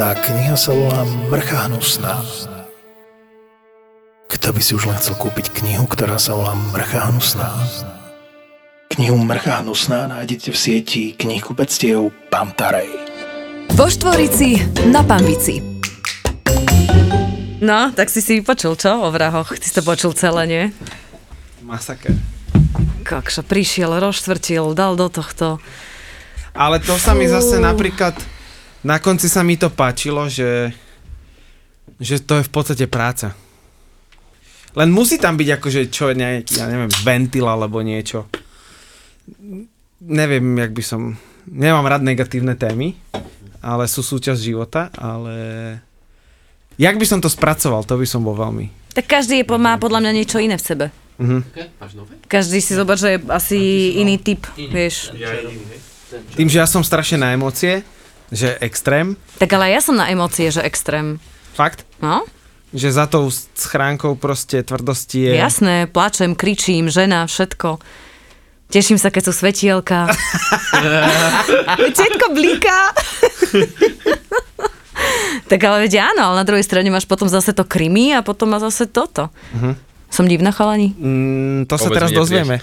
Tá kniha sa volá Mrcha hnusná. Kto by si už len chcel kúpiť knihu, ktorá sa volá Mrcha hnusná? Knihu Mrcha hnusná nájdete v sieti knihkupectiev Pantarej. Vo Štvorici na Pambici. No, tak si si vypočul, čo? O vrahoch. Ty si to počul celé, nie? Masaker. Kokšo, prišiel, rozštvrtil, dal do tohto. Ale to sa mi zase napríklad, na konci sa mi to páčilo, že, že to je v podstate práca. Len musí tam byť akože čo nejaký, ja neviem, ventil alebo niečo. Neviem, jak by som... Nemám rád negatívne témy, ale sú súčasť života, ale... Jak by som to spracoval, to by som bol veľmi. Tak každý je, má podľa mňa niečo iné v sebe. Mhm. Každý si zober, že je asi iný typ, vieš. Tým, že ja som strašne na emócie, že extrém, Tak ale ja som na emócie, že extrém. fakt, No, že za tou schránkou proste tvrdosti je... jasné, plačem, kričím, žena, všetko. Teším sa, keď sú svetielka. Všetko blíka. tak ale veď áno, ale na druhej strane máš potom zase to krimi a potom má zase toto. Som divná chalani? Mm, to sa Vôbec teraz mi netrieš.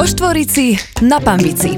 Vo Štvorici na Pambici.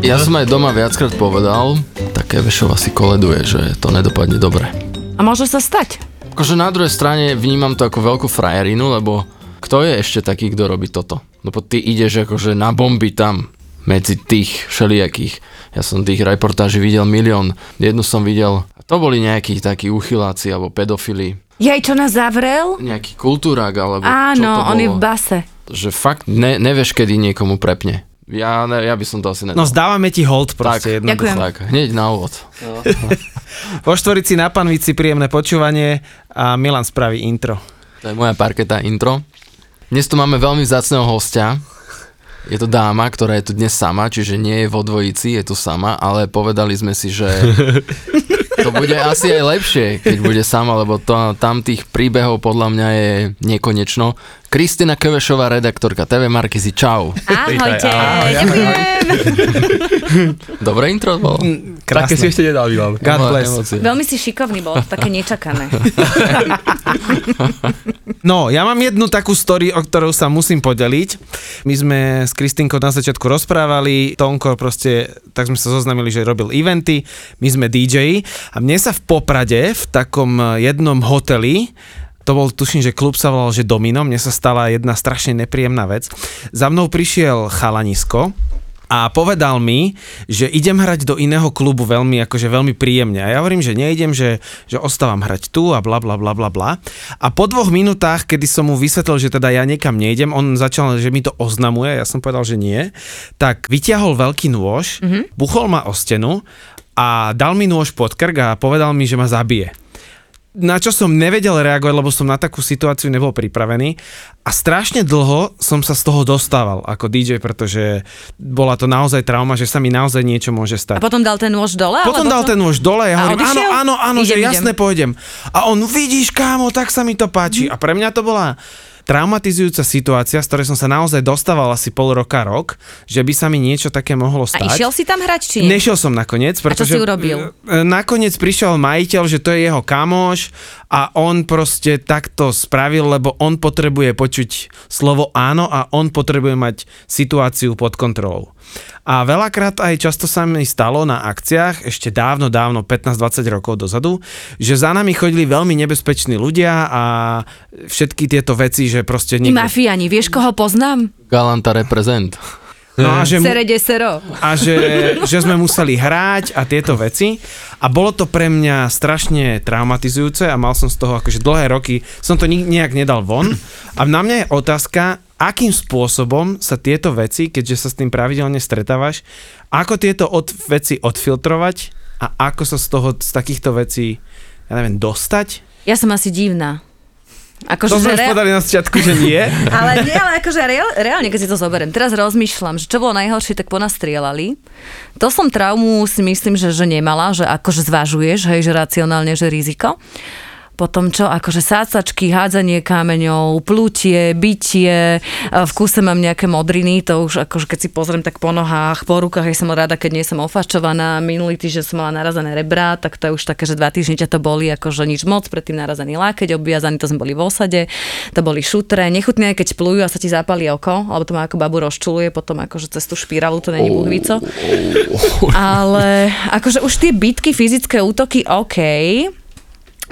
Ja som aj doma viackrát povedal, také Vešov asi koleduje, že to nedopadne dobre. A môže sa stať. Akože na druhej strane vnímam to ako veľkú frajerinu, lebo kto je ešte taký, kto robí toto? Lebo ty ideš akože na bomby tam, medzi tých všelijakých. Ja som tých reportáží videl milión. Jednu som videl, to boli nejakí takí uchyláci alebo pedofili. Jej, čo nás zavrel? Nejaký kultúrák alebo čo to Áno, on je v bolo. base. Že fakt ne, nevieš, kedy niekomu prepne. Ja, ne, ja by som to asi No nedal. zdávame ti hold tak, proste jednoducho. Ďakujem. tak, hneď na úvod. Vo štvorici na panvici príjemné počúvanie a Milan spraví intro. To je moja parketa intro. Dnes tu máme veľmi vzácného hostia. Je to dáma, ktorá je tu dnes sama, čiže nie je vo dvojici, je tu sama, ale povedali sme si, že to bude asi aj lepšie, keď bude sama, lebo to, tam tých príbehov podľa mňa je nekonečno. Kristina Kevešová, redaktorka TV Markizy, čau. Ahojte, ahoj, ďakujem. Dobré intro bolo? Také si Krásne. ešte nedal, Milan. God bless. Veľmi si šikovný bol, také nečakané. No, ja mám jednu takú story, o ktorou sa musím podeliť. My sme s Kristinkou na začiatku rozprávali, Tonko proste, tak sme sa zoznamili, že robil eventy, my sme DJ a mne sa v Poprade, v takom jednom hoteli, to bol, tuším, že klub sa volal, že Domino, mne sa stala jedna strašne nepríjemná vec. Za mnou prišiel chalanisko, a povedal mi, že idem hrať do iného klubu veľmi, akože veľmi príjemne. A ja hovorím, že neidem, že, že ostávam hrať tu a bla bla bla bla bla. A po dvoch minútach, kedy som mu vysvetlil, že teda ja niekam neidem, on začal, že mi to oznamuje, ja som povedal, že nie, tak vyťahol veľký nôž, mm-hmm. buchol ma o stenu a dal mi nôž pod krk a povedal mi, že ma zabije na čo som nevedel reagovať, lebo som na takú situáciu nebol pripravený a strašne dlho som sa z toho dostával ako DJ, pretože bola to naozaj trauma, že sa mi naozaj niečo môže A stať. potom dal ten nôž dole? Potom dal ten nôž dole, ja A hovorím, áno, áno, áno, že Idem, jasne idem. pôjdem. A on, vidíš kámo, tak sa mi to páči. A pre mňa to bola traumatizujúca situácia, z ktorej som sa naozaj dostával asi pol roka, rok, že by sa mi niečo také mohlo A stať. išiel si tam hrať, či nie? Nešiel som nakoniec, čo pretože... si urobil? e, Nakoniec prišiel majiteľ, že to je jeho kamoš a on proste takto spravil, lebo on potrebuje počuť slovo áno a on potrebuje mať situáciu pod kontrolou. A veľakrát aj často sa mi stalo na akciách, ešte dávno, dávno, 15-20 rokov dozadu, že za nami chodili veľmi nebezpeční ľudia a všetky tieto veci, že proste... I mafiani, vieš, koho poznám? Galanta reprezent. No a že, mu- a že, že sme museli hrať a tieto veci a bolo to pre mňa strašne traumatizujúce a mal som z toho akože dlhé roky, som to nejak nedal von a na mňa je otázka, akým spôsobom sa tieto veci, keďže sa s tým pravidelne stretávaš, ako tieto od, veci odfiltrovať a ako sa z toho, z takýchto vecí, ja neviem, dostať? Ja som asi divná. Akože, To sme že rea- povedali na začiatku, že nie. ale nie, ale akože reál, reálne, keď si to zoberiem. Teraz rozmýšľam, že čo bolo najhoršie, tak ponastrielali. To som traumu si myslím, že, že nemala, že akože zvažuješ, hej, že racionálne, že riziko. Potom čo, akože sácačky, hádzanie kameňov, plutie, bytie, a v kuse mám nejaké modriny, to už akože keď si pozriem tak po nohách, po rukách, ja som rada, keď nie som ofačovaná, minulý týždeň som mala narazené rebra, tak to je už také, že dva týždne ťa to boli, akože nič moc, predtým narazený lákeť, obviazaný, to sme boli v osade, to boli šutre, nechutné, keď plujú a sa ti zapali oko, alebo to má ako babu rozčuluje, potom akože cez tú špirálu to není buhvico. Ale akože už tie bitky, fyzické útoky, OK,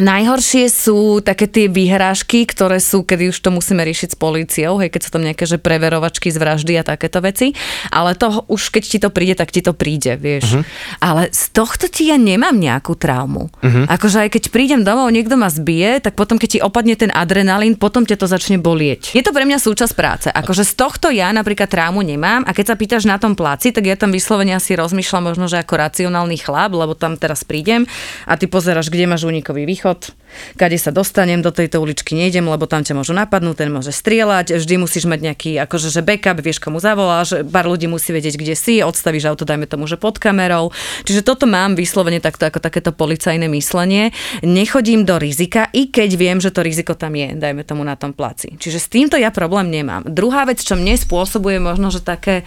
Najhoršie sú také tie výhrážky, ktoré sú, kedy už to musíme riešiť s políciou, hej, keď sú tam nejaké že preverovačky z vraždy a takéto veci, ale to už keď ti to príde, tak ti to príde, vieš. Uh-huh. Ale z tohto ti ja nemám nejakú traumu. Uh-huh. Akože aj keď prídem domov, niekto ma zbije, tak potom keď ti opadne ten adrenalín, potom ťa to začne bolieť. Je to pre mňa súčasť práce. Akože z tohto ja napríklad traumu nemám a keď sa pýtaš na tom placi, tak ja tam vyslovene asi rozmýšľam možno, že ako racionálny chlap, lebo tam teraz prídem a ty pozeráš, kde máš únikový východ východ, kade sa dostanem, do tejto uličky nejdem, lebo tam ťa môžu napadnúť, ten môže strieľať, vždy musíš mať nejaký akože, že backup, vieš komu zavoláš, pár ľudí musí vedieť, kde si, odstavíš auto, dajme tomu, že pod kamerou. Čiže toto mám vyslovene takto ako takéto policajné myslenie. Nechodím do rizika, i keď viem, že to riziko tam je, dajme tomu na tom placi. Čiže s týmto ja problém nemám. Druhá vec, čo mne spôsobuje možno, že také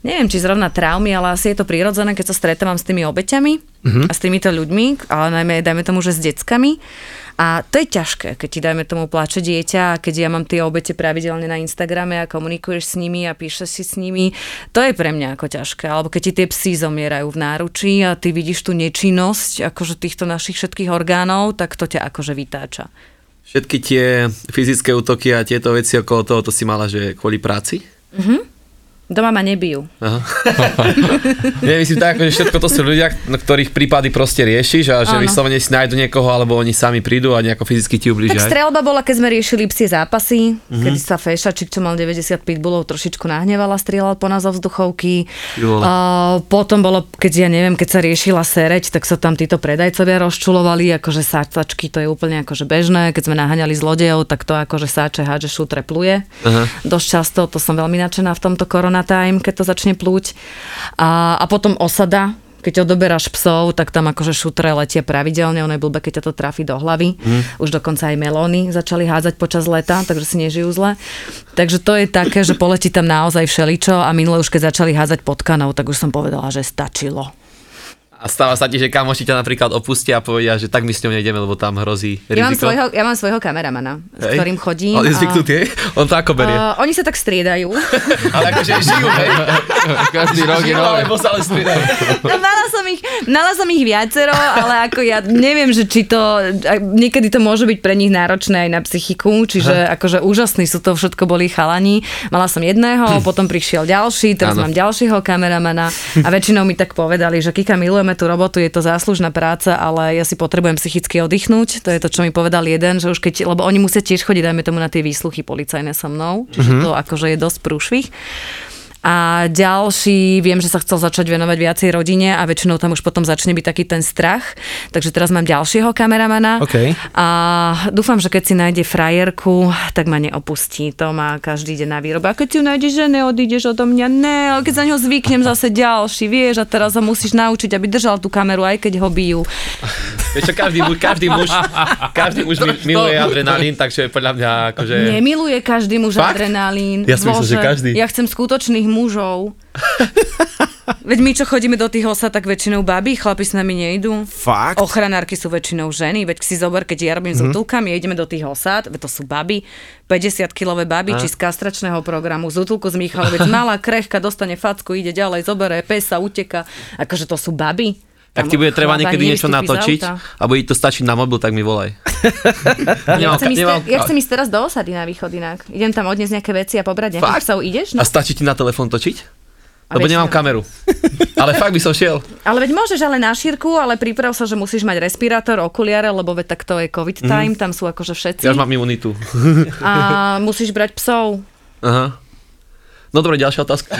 neviem, či zrovna traumy, ale asi je to prirodzené, keď sa stretávam s tými obeťami uh-huh. a s týmito ľuďmi, ale najmä, dajme tomu, že s deckami. A to je ťažké, keď ti dajme tomu plače dieťa a keď ja mám tie obete pravidelne na Instagrame a komunikuješ s nimi a píšeš si s nimi, to je pre mňa ako ťažké. Alebo keď ti tie psy zomierajú v náručí a ty vidíš tú nečinnosť akože týchto našich všetkých orgánov, tak to ťa akože vytáča. Všetky tie fyzické útoky a tieto veci okolo toho, to si mala, že kvôli práci? Mhm. Doma ma nebijú. Aha. Nie, myslím tak, že všetko to sú ľudia, na ktorých prípady proste riešiš a že Áno. vyslovene si nájdu niekoho, alebo oni sami prídu a nejako fyzicky ti ubližia. Tak strelba bola, keď sme riešili psie zápasy, Mhm. mm-hmm. kedy sa Fešačik, čo mal 90 pitbullov, trošičku nahnevala, strieľal po nás zo vzduchovky. A potom bolo, keď ja neviem, keď sa riešila sereď, tak sa tam títo predajcovia rozčulovali, akože sáčačky, to je úplne akože bežné. Keď sme naháňali zlodejov, tak to akože sáče, hádže, šutre, pluje. Aha. Dosť často, to som veľmi nadšená v tomto korona time, keď to začne plúť. A, a potom osada, keď odoberáš psov, tak tam akože šutre letia pravidelne, ono je blbé, keď ťa to trafí do hlavy. Mm. Už dokonca aj melóny začali hádzať počas leta, takže si nežijú zle. Takže to je také, že poletí tam naozaj všeličo a minule už keď začali hádzať potkanov, tak už som povedala, že stačilo. A stáva sa ti, že kamoši ťa napríklad opustia a povedia, že tak my s ňou nejdeme, lebo tam hrozí riziko. Ja mám, svojho, ja mám svojho kameramana, s Hej. ktorým chodím. On je a- zvyknutý, hej? On to ako berie. Uh, oni sa tak striedajú. Ale akože žijú, hej? Každý rok je Žijú, nové. alebo sa ale striedajú. No, mala, ich, mala som ich viacero, ale ako ja neviem, že či to, niekedy to môže byť pre nich náročné aj na psychiku, čiže Aha. akože úžasní sú to, všetko boli chalani. Mala som jedného, potom prišiel ďalší, teraz Áno. mám ďalšieho kameramana a väčšinou mi tak povedali, že Kika, milujeme tú robotu, je to záslužná práca, ale ja si potrebujem psychicky oddychnúť. To je to, čo mi povedal jeden, že už keď, lebo oni musia tiež chodiť, dajme tomu na tie výsluchy policajné so mnou, čiže to akože je dosť prúšvih. A ďalší, viem, že sa chcel začať venovať viacej rodine a väčšinou tam už potom začne byť taký ten strach. Takže teraz mám ďalšieho kameramana. OK. A dúfam, že keď si nájde frajerku, tak ma neopustí. To má každý deň na výrobe. A keď si ju nájdeš, že neodídeš odo mňa, ne, ale keď za ňou zvyknem zase ďalší, vieš, a teraz ho musíš naučiť, aby držal tú kameru, aj keď ho bijú. Vieš čo, každý každý muž, každý muž mi- miluje adrenalín, takže podľa mňa akože... Nemiluje každý muž Fakt? adrenalín. Ja som myslel, že každý. Ja chcem skutočných mužov. Veď my, čo chodíme do tých osad, tak väčšinou baby, chlapi s nami nejdú. Fakt? Ochranárky sú väčšinou ženy, veď si zober, keď ja robím mm-hmm. s útulkami, ideme do tých osad, veď to sú baby, 50-kilové baby, či z kastračného programu, z útulku z Michaloviec, malá, krehka, dostane facku, ide ďalej, zobere, pesa, uteka, akože to sú baby. Ak ti bude treba niekedy niečo natočiť a bude to stačiť na mobil, tak mi volaj. Ja chcem, ísť, ja chcem ísť teraz do osady na východ inak. Idem tam odniesť nejaké veci a pobrať nejakých psov. Ideš? A No. stačí ti na telefón točiť? A Lebo nemám kameru. Ale fakt by som šiel. Ale veď môžeš ale na šírku, ale priprav sa, že musíš mať respirátor, okuliare, lebo veď tak to je covid time, tam sú akože všetci. Ja už mám imunitu. A musíš brať psov. Aha. No dobre, ďalšia otázka.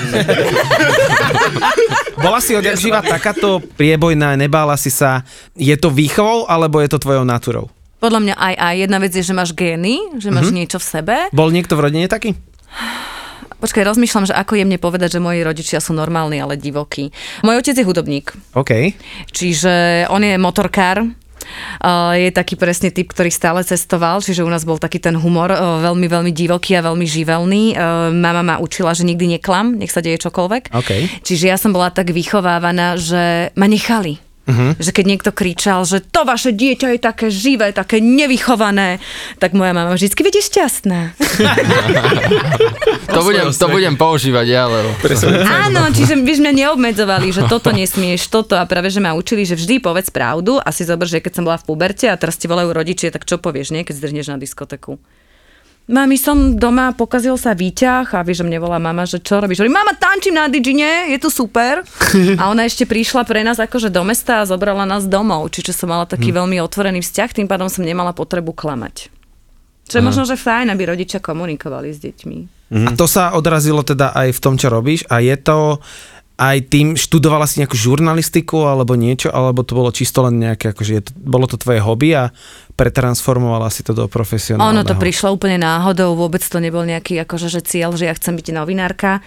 Bola si odjak živa takáto priebojná, nebála si sa. Je to výchovou, alebo je to tvojou naturou? Podľa mňa aj aj. Jedna vec je, že máš gény, že máš niečo v sebe. Bol niekto v rodine taký? Počkaj, rozmýšľam, že ako jemne povedať, že moji rodičia sú normálni, ale divokí. Môj otec je hudobník, OK. čiže on je motorkár je taký presne typ, ktorý stále cestoval, čiže u nás bol taký ten humor uh, veľmi, veľmi divoký a veľmi živelný. Uh, mama ma učila, že nikdy neklam, nech sa deje čokoľvek. OK. Čiže ja som bola tak vychovávaná, že ma nechali. Uh-huh. Že keď niekto kričal, že to vaše dieťa je také živé, také nevychované, tak moja mama vždy bude šťastná. To budem, to budem používať ja, lebo... Áno, čiže by mňa neobmedzovali, že toto nesmieš, toto a práve, že ma učili, že vždy povedz pravdu a si zober, že keď som bola v puberte a teraz ti volajú rodičia, tak čo povieš, nie, keď zdrhneš na diskoteku. Mami, som doma, pokazil sa výťah a vieš, že mne volá mama, že čo robíš? Hovorím, mama, tančím na Digine, je to super. A ona ešte prišla pre nás akože do mesta a zobrala nás domov, čiže som mala taký veľmi otvorený vzťah, tým pádom som nemala potrebu klamať. Čo je možno, že fajn, aby rodičia komunikovali s deťmi. A to sa odrazilo teda aj v tom, čo robíš a je to aj tým, študovala si nejakú žurnalistiku alebo niečo, alebo to bolo čisto len nejaké, akože je to, bolo to tvoje hobby a pretransformovala si to do profesionálneho. Ono to prišlo úplne náhodou, vôbec to nebol nejaký akože, že cieľ, že ja chcem byť novinárka.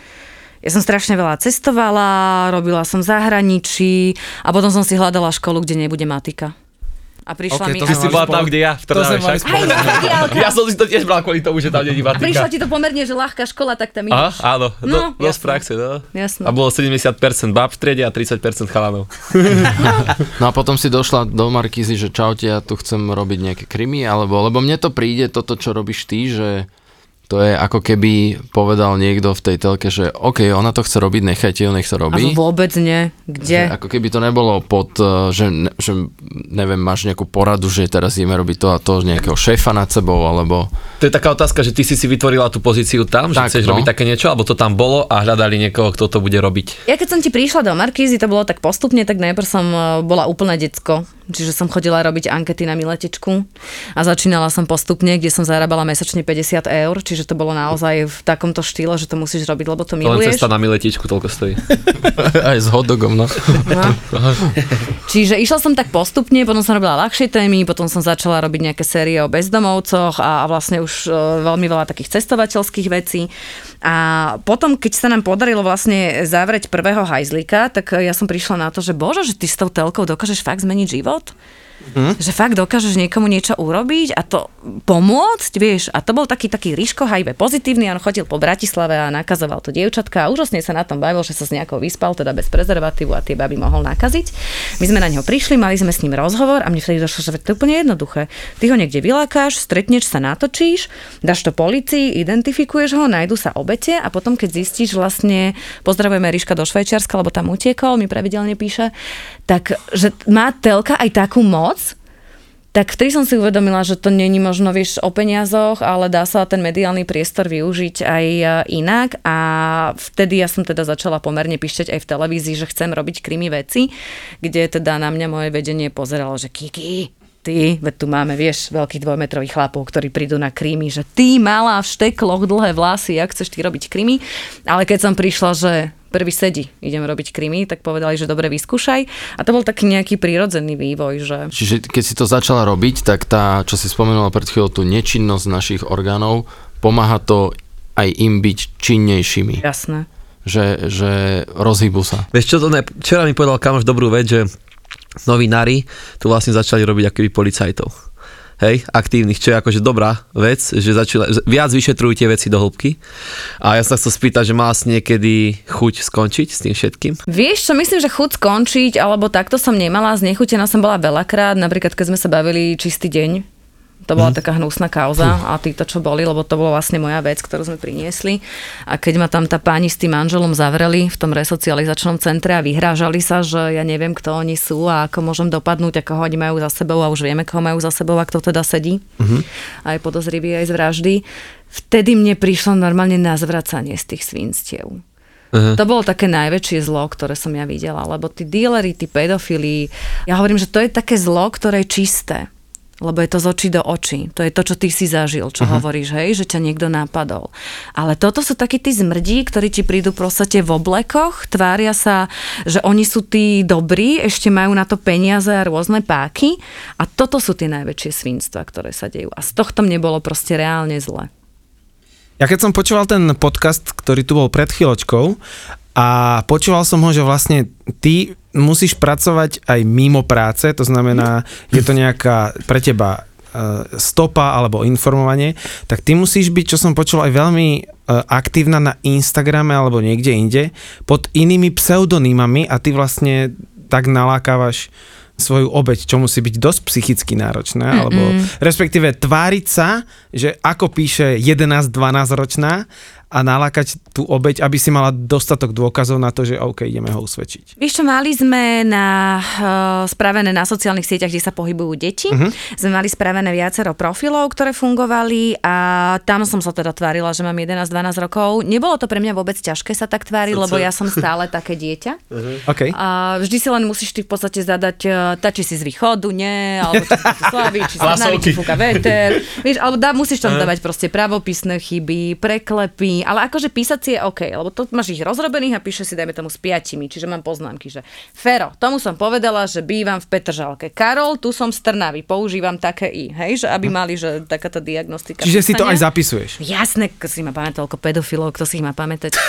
Ja som strašne veľa cestovala, robila som zahraničí a potom som si hľadala školu, kde nebude matika. A prišla Ok, mi... to si bola spolu- tam, kde ja, v Trnave však. Fadiálka. Ja som si to tiež bral kvôli tomu, že tam není A prišla matika. ti to pomerne, že ľahká škola, tak tam Aha, ideš. áno, No, no, dosť jasné. praxe, no. Jasné. A bolo 70% bab v triede a 30% chalanov. No a potom si došla do Markízy, že čaute, ja tu chcem robiť nejaké krimi, alebo, lebo mne to príde, toto, čo robíš ty, že to je ako keby povedal niekto v tej telke, že OK, ona to chce robiť, nechajte ju, nech A robí. vôbec nie. Že Kde? ako keby to nebolo pod, eh, že, že neviem, máš nejakú poradu, že teraz ideme robiť to a to, nejakého šéfa nad sebou, alebo... To je taká otázka, že ty si si vytvorila tú pozíciu tam, že Tak, chceš no. robiť také niečo, alebo to tam bolo a hľadali niekoho, kto to bude robiť. Ja keď som ti prišla do Markízy, to bolo tak postupne, tak najprv som e, bola úplné decko. Čiže som chodila robiť ankety na miletečku a začínala som postupne, kde som zarábala mesačne 50 eur, čiže to bolo naozaj v takomto štýle, že to musíš robiť, lebo to To len miluješ. cesta na miletičku toľko stojí. Aj s hotdogom, no. No. Čiže išla som tak postupne, potom som robila ľahšie témy, potom som začala robiť nejaké série o bezdomovcoch a, a vlastne už e, veľmi veľa takých cestovateľských vecí. A potom, keď sa nám podarilo vlastne zavrieť prvého hajzlika, tak ja som prišla na to, že bože, že ty s tou telkou dokážeš fakt zmeniť život? Hm? Že fakt dokážeš niekomu niečo urobiť a to pomôcť, vieš. A to bol taký taký Ríško HIV pozitívny, on chodil po Bratislave a nakazoval to dievčatka a úžasne sa na tom bavil, že sa s nejakou vyspal, teda bez prezervatívu a tie baby mohol nakaziť. My sme na neho prišli, mali sme s ním rozhovor a mne vtedy došlo, že to je úplne jednoduché. Ty ho niekde vylákáš, stretneš sa, natočíš, dáš to policii, identifikuješ ho, nájdu sa obete a potom, keď zistíš vlastne, pozdravujeme Ríška do Švajčiarska, lebo tam utiekol, mi pravidelne píše, tak, že má telka aj takú moc, tak vtedy som si uvedomila, že to není možno, vieš, o peniazoch, ale dá sa ten mediálny priestor využiť aj e, inak. A vtedy ja som teda začala pomerne píšťať aj v televízii, že chcem robiť krimi veci, kde teda na mňa moje vedenie pozeralo, že Kiki, ty, veď tu máme, vieš, veľkých dvojmetrových chlapov, ktorí prídu na krimi, že ty malá v štekloch, dlhé vlasy, jak chceš ty robiť krimi, ale keď som prišla, že prvý sedí, idem robiť krimi, tak povedali, že dobre, vyskúšaj. A to bol taký nejaký prírodzený vývoj, že Čiže keď si to začala robiť, tak tá, čo si spomenula pred chvíľou, tú nečinnosť našich orgánov, pomáha to aj im byť činnejšími. jasné. Že, že rozhýbu sa. Vieš čo, to ne, včera mi povedal kamoš dobrú vec, že novinári tu vlastne začali robiť akoby policajtov. Hej, aktívnych, čo je akože dobrá vec, že že viac vyšetrujú tie veci do hĺbky. A ja sa chcel spýtať, že má niekedy chuť skončiť s tým všetkým? Vieš čo, myslím, že chuť skončiť, alebo takto som nemala, znechutená som bola veľakrát, napríklad keď sme sa bavili čistý deň, to bola taká hnusná kauza a títo, čo boli, lebo to bola vlastne moja vec, ktorú sme priniesli. A keď ma tam tá páni s tým manželom zavreli v tom resocializačnom centre a vyhrážali sa, že ja neviem, kto oni sú a ako môžem dopadnúť, ako ho oni majú za sebou a už vieme, koho majú za sebou a kto teda sedí. A je podozrivý aj z vraždy. Vtedy mne prišlo normálne na zvracanie z tých svinstiev. Uh-huh. To bolo také najväčšie zlo, ktoré som ja videla, lebo tí díleri, tí pedofili, ja hovorím, že to je také zlo, ktoré je čisté. Lebo je to z očí do očí. To je to, čo ty si zažil, čo uh-huh. hovoríš, hej, že ťa niekto napadol. Ale toto sú takí tí zmrdí, ktorí ti prídu proste v oblekoch, tvária sa, že oni sú tí dobrí, ešte majú na to peniaze a rôzne páky. A toto sú tie najväčšie svinstva, ktoré sa dejú. A z tohto mne bolo proste reálne zle. Ja keď som počúval ten podcast, ktorý tu bol pred chvíľočkou a počúval som ho, že vlastne ty musíš pracovať aj mimo práce, to znamená, je to nejaká pre teba e, stopa alebo informovanie, tak ty musíš byť, čo som počul, aj veľmi e, aktívna na Instagrame alebo niekde inde pod inými pseudonymami a ty vlastne tak nalákávaš svoju obeď, čo musí byť dosť psychicky náročné, Mm-mm. alebo respektíve tváriť sa, že ako píše 11-12 ročná a nalákať tú obeď, aby si mala dostatok dôkazov na to, že OK, ideme ho usvedčiť. Vieš čo, mali sme na, uh, spravené na sociálnych sieťach, kde sa pohybujú deti. Uh-huh. Sme mali spravené viacero profilov, ktoré fungovali a tam som sa teda tvárila, že mám 11-12 rokov. Nebolo to pre mňa vôbec ťažké sa tak tváriť, lebo ja som stále také dieťa. Uh-huh. Okay. A vždy si len musíš ty v podstate zadať, uh, tá, či si z východu, nie, alebo či si slaví, či sa nali, či fúka veter. Vieš, alebo dá, musíš tam uh-huh. dávať proste pravopisné chyby, preklepy, ale akože písať si je OK, lebo to máš ich rozrobených a píše si, dajme tomu, s piatimi, čiže mám poznámky, že Fero, tomu som povedala, že bývam v Petržalke. Karol, tu som z Trnavy, používam také i, hej, že aby mali, že takáto diagnostika. Čiže si to aj zapisuješ? Jasné, kto si ma pamätal, ako pedofilov, kto si ich má pamätať.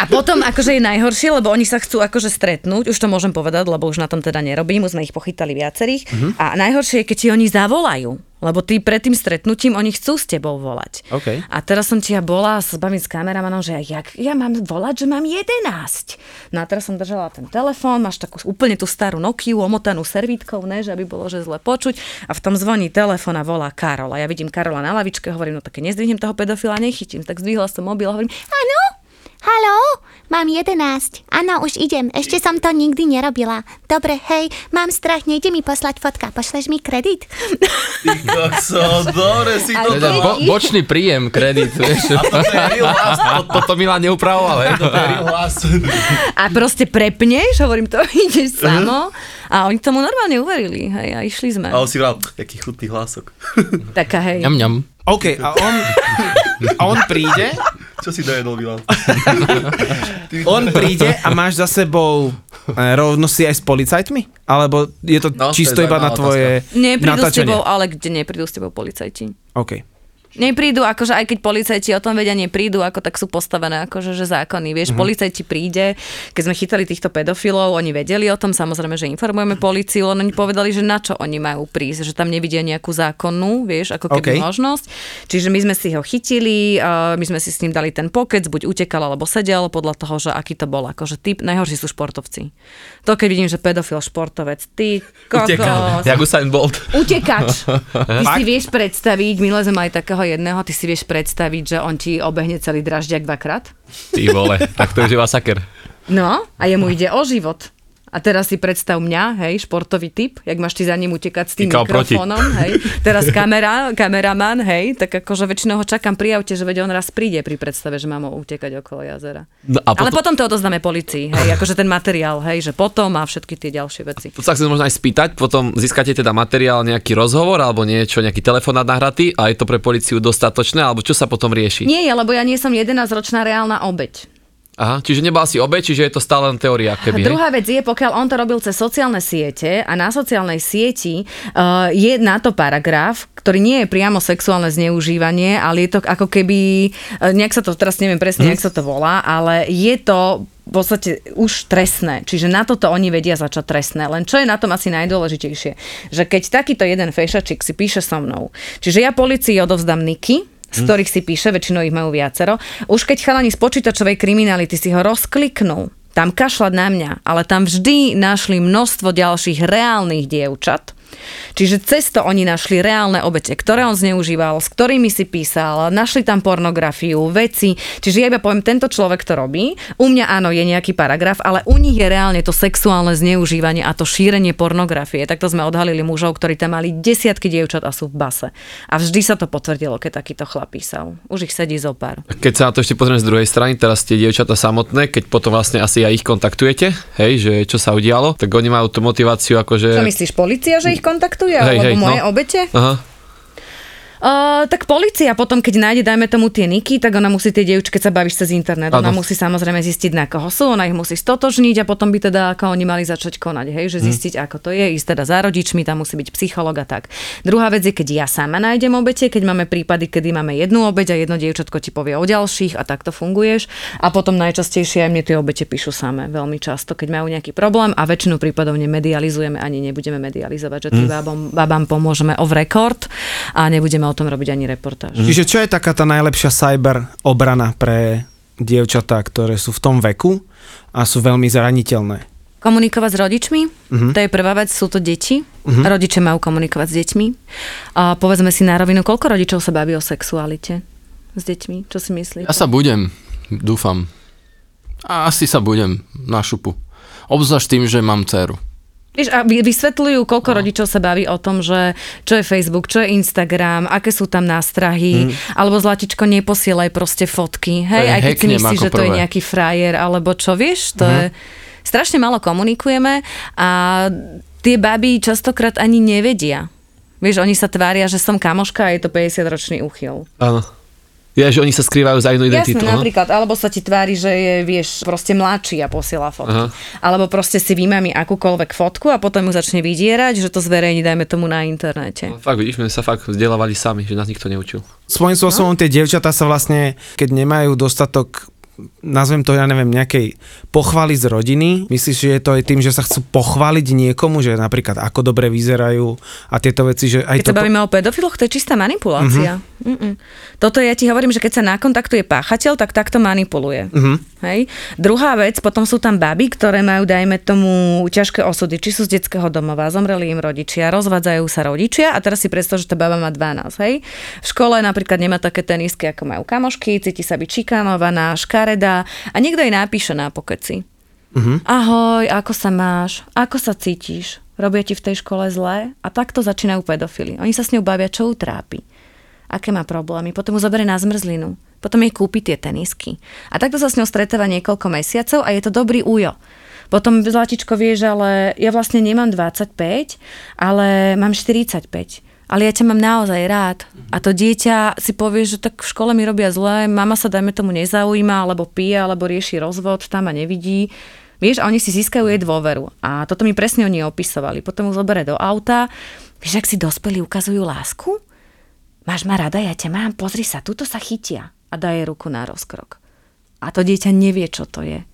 A potom akože je najhoršie, lebo oni sa chcú akože stretnúť, už to môžem povedať, lebo už na tom teda nerobím, už sme ich pochytali viacerých. Uh-huh. A najhoršie je, keď ti oni zavolajú. Lebo ty pred tým stretnutím oni chcú s tebou volať. Okay. A teraz som ti ja bola s bavím s kameramanom, že jak, ja mám volať, že mám 11. No a teraz som držala ten telefón, máš takú úplne tú starú Nokiu omotanú servítkou, ne, že aby bolo že zle počuť. A v tom zvoní telefón a volá Karola. Ja vidím Karola na lavičke, hovorím, no také nezdvihnem toho pedofila, nechytím. Tak zdvihla som mobil a hovorím, áno, Haló? Mám 11. Áno, už idem. Ešte som to nikdy nerobila. Dobre, hej, mám strach, nejde mi poslať fotka. Pošleš mi kredit? Ty kokso, dobre si to Teda bo, bočný príjem, kredit, vieš. A toto je real to, toto Milan neupravoval, hej, toto je real hlas. A proste prepneš, hovorím, to ideš samo. A oni tomu normálne uverili, hej, a išli sme. A on si vral, jaký chutný hlasok. Taká, hej. Ňam, ňam. OK, a on, a on príde, Čo si dojedol, Milan? on príde a máš za sebou e, rovno si aj s policajtmi? Alebo je to No, to je čisto iba na tvoje Neprídu s tebou, ale kde neprídu s tebou policajti? OK. Neprídu, akože aj keď policajti o tom vedia, neprídu, ako tak sú postavené akože že zákony. Vieš, mm-hmm. policajti príde, keď sme chytali týchto pedofilov, oni vedeli o tom, samozrejme, že informujeme policiu, len oni povedali, že na čo oni majú prísť, že tam nevidia nejakú zákonnú, vieš, ako keby OK. možnosť. Čiže my sme si ho chytili, my sme si s ním dali ten pokec, buď utekal alebo sedel, podľa toho, že aký to bol, akože typ, najhorší sú športovci. To keď vidím, že pedofil športovec, ty kokos. Jak Usain Bolt. Utekač. Ty si vieš predstaviť, milé sme mali takého jedného, ty si vieš predstaviť, že on ti obehne celý draždiak dvakrát? Ty vole, tak to už je masaker. No, a jemu ide o život. A teraz si predstav mňa, hej, športový typ, jak máš ty za ním utekať s tým Ikal proti. mikrofónom, hej. Teraz kamera, kameraman, hej, tak akože väčšinou ho čakám pri aute, že veď on raz príde pri predstave, že mám ho utekať okolo jazera. No a Ale potom, potom to odozdáme policii, hej, akože ten materiál, hej, že potom a všetky tie ďalšie veci. to sa chcem možno aj spýtať, potom získate teda materiál, nejaký rozhovor alebo niečo, nejaký telefonát nahratý a je to pre policiu dostatočné, alebo čo sa potom rieši? Nie, lebo ja nie som 11-ročná reálna obeď. Aha, čiže nebal si obe, čiže je to stále len teória, keby, hej? Druhá vec je, pokiaľ on to robil cez sociálne siete a na sociálnej sieti uh, je na to paragraf, ktorý nie je priamo sexuálne zneužívanie, ale je to ako keby, uh, nejak sa to, teraz neviem presne, Mhm. jak sa to volá, ale je to v podstate už trestné. Čiže na toto oni vedia začať trestné. Len čo je na tom asi najdôležitejšie, že keď takýto jeden fešačik si píše so mnou, čiže ja policii odovzdám Niky, z ktorých si píše, väčšinou ich majú viacero. Už keď chalani z počítačovej kriminality si ho rozkliknú, tam kašľať na mňa, ale tam vždy našli množstvo ďalších reálnych dievčat, Čiže cez to oni našli reálne obete, ktoré on zneužíval, s ktorými si písal, našli tam pornografiu, veci. Čiže ja iba poviem, tento človek to robí. U mňa áno, je nejaký paragraf, ale u nich je reálne to sexuálne zneužívanie a to šírenie pornografie. Takto sme odhalili mužov, ktorí tam mali desiatky dievčat a sú v base. A vždy sa to potvrdilo, keď takýto chlap písal. Už ich sedí zo pár. Keď sa na to ešte pozrieme z druhej strany, teraz tie dievčatá samotné, keď potom vlastne asi aj ich kontaktujete, hej, že čo sa udialo, tak oni majú tú motiváciu akože... Čo myslíš, policia, že ich kontaktuje? Hej, alebo hej, moje no. obete? Aha. Uh, tak policia potom, keď nájde, dajme tomu tie niky, tak ona musí tie dievčky, keď sa bavíš cez internet, ona Áno. musí samozrejme zistiť, na koho sú, ona ich musí stotožniť a potom by teda ako oni mali začať konať, hej, že zistiť, ako to je, ísť teda za rodičmi, tam musí byť psycholog a tak. Druhá vec je, keď ja sama nájdem obete, keď máme prípady, kedy máme jednu obeť a jedno dievčatko ti povie o ďalších a takto funguješ. A potom najčastejšie aj mne tie obete píšu samé, veľmi často, keď majú nejaký problém a väčšinu prípadov nemedializujeme, ani nebudeme medializovať, že tým babom, babám pomôžeme off record a nebudeme o tom robiť ani reportáž. Čiže čo je taká tá najlepšia cyber obrana pre dievčatá, ktoré sú v tom veku a sú veľmi zraniteľné? Komunikovať s rodičmi, uh-huh. to je prvá vec, sú to deti. Uh-huh. Rodiče majú komunikovať s deťmi. A povedzme si na rovinu, koľko rodičov sa baví o sexualite s deťmi? Čo si myslíte? Ja sa budem, dúfam. A asi sa budem na šupu. Obzvlášť tým, že mám dceru. Vieš, a vy- vysvetľujú, koľko no. rodičov sa baví o tom, že čo je Facebook, čo je Instagram, aké sú tam nástrahy, mm. alebo zlatičko neposielaj proste fotky, hej, aj keď si myslíš, že to je prvé. nejaký frajer, alebo čo, vieš, to mm. je... Strašne málo komunikujeme a tie baby častokrát ani nevedia. Vieš, oni sa tvária, že som kamoška a je to 50-ročný úchyl. Áno. Ja, že oni sa skrývajú za inú identitu. Jasné, aha. napríklad, alebo sa ti tvári, že je, vieš, proste mladší a posiela fotky. Aha. Alebo proste si vymámi akúkoľvek fotku a potom ju začne vydierať, že to zverejní, dajme tomu na internete. No, Fakt, vidíš, my sa fakt vzdelávali sami, že nás nikto neučil. Svojím spôsobom tie dievčatá sa vlastne, keď nemajú dostatok nazvem to, ja neviem, nejakej pochvály z rodiny. Myslíš, že je to aj tým, že sa chcú pochváliť niekomu, že napríklad ako dobre vyzerajú a tieto veci, že aj Keď to... sa bavíme o pedofiloch, to je čistá manipulácia. Uh-huh. Toto ja ti hovorím, že keď sa nakontaktuje páchateľ, tak takto manipuluje. Uh-huh. Hej? Druhá vec, potom sú tam baby, ktoré majú, dajme tomu, ťažké osudy, či sú z detského domova, zomreli im rodičia, rozvádzajú sa rodičia a teraz si predstav, že tá baba má 12, hej? V škole napríklad nemá také tenisky, ako majú kamošky, cíti sa byť šikanovaná, škaredá a niekto jej napíše na pokeci. Uh-huh. Ahoj, ako sa máš? Ako sa cítiš? Robia ti v tej škole zlé? A takto začínajú pedofily. Oni sa s ňou bavia, čo ju trápi. Aké má problémy. Potom ju zoberie na zmrzlinu. Potom jej kúpi tie tenisky. A takto sa s ňou stretáva niekoľko mesiacov a je to dobrý ujo. Potom Zlatičko vie, že ale ja vlastne nemám 25, ale mám 45 ale ja ťa mám naozaj rád. A to dieťa si povie, že tak v škole mi robia zle, mama sa dajme tomu nezaujíma, alebo pije, alebo rieši rozvod, tam ma nevidí. Vieš, a oni si získajú jej dôveru. A toto mi presne oni opisovali. Potom ju zoberie do auta. Vieš, ak si dospelí ukazujú lásku? Máš ma rada, ja ťa mám, pozri sa, tuto sa chytia. A dá jej ruku na rozkrok. A to dieťa nevie, čo to je.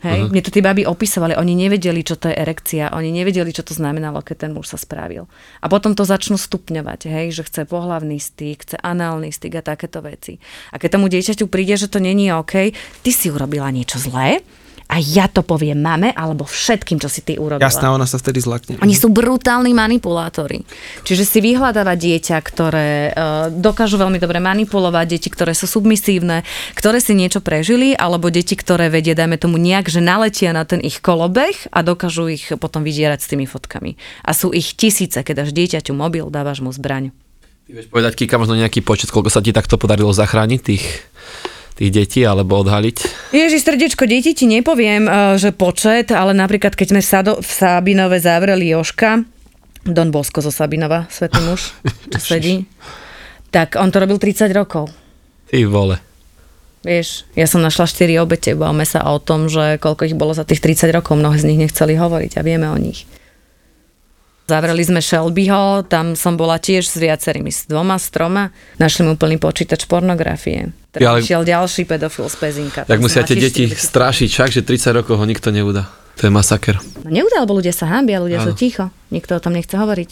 Hej, uh-huh. mne to tí baby opisovali, oni nevedeli, čo to je erekcia, oni nevedeli, čo to znamenalo, keď ten muž sa spravil. A potom to začnú stupňovať, hej, že chce pohlavný styk, chce análny styk a takéto veci. A keď tomu dieťaťu príde, že to není OK, ty si urobila niečo zlé a ja to poviem mame alebo všetkým, čo si ty urobila. Jasná, ona sa vtedy zlakne. Oni sú brutálni manipulátori. Čiže si vyhľadáva dieťa, ktoré uh, dokážu veľmi dobre manipulovať, deti, ktoré sú submisívne, ktoré si niečo prežili, alebo deti, ktoré vedia, dajme tomu nejak, že naletia na ten ich kolobeh a dokážu ich potom vydierať s tými fotkami. A sú ich tisíce, keď dáš dieťaťu mobil, dávaš mu zbraň. Ty vieš povedať, Kika, možno nejaký počet, koľko sa ti takto podarilo zachrániť tých, tých detí, alebo odhaliť? Ježiš, srdiečko, deti ti nepoviem, eh, že počet, ale napríklad, keď sme v, Sabinove zavreli Joška, Don Bosko zo Sabinova, svetý muž, čo sedí, tak on to robil 30 rokov. Ty vole. Vieš, ja som našla 4 obete, bavme sa o tom, že koľko ich bolo za tých 30 rokov, mnohé z nich nechceli hovoriť a vieme o nich. Zavreli sme Shelbyho, tam som bola tiež s viacerými, s dvoma, s troma. Našli mu plný počítač pornografie. Ja, ale- šiel ďalší pedofil z Pezinka. Tak musia tie deti strašiť, však, že 30 rokov ho nikto neudá. To je masaker. No neudá, lebo ľudia sa hábia, ľudia sú Áno. ticho. Nikto o tom nechce hovoriť.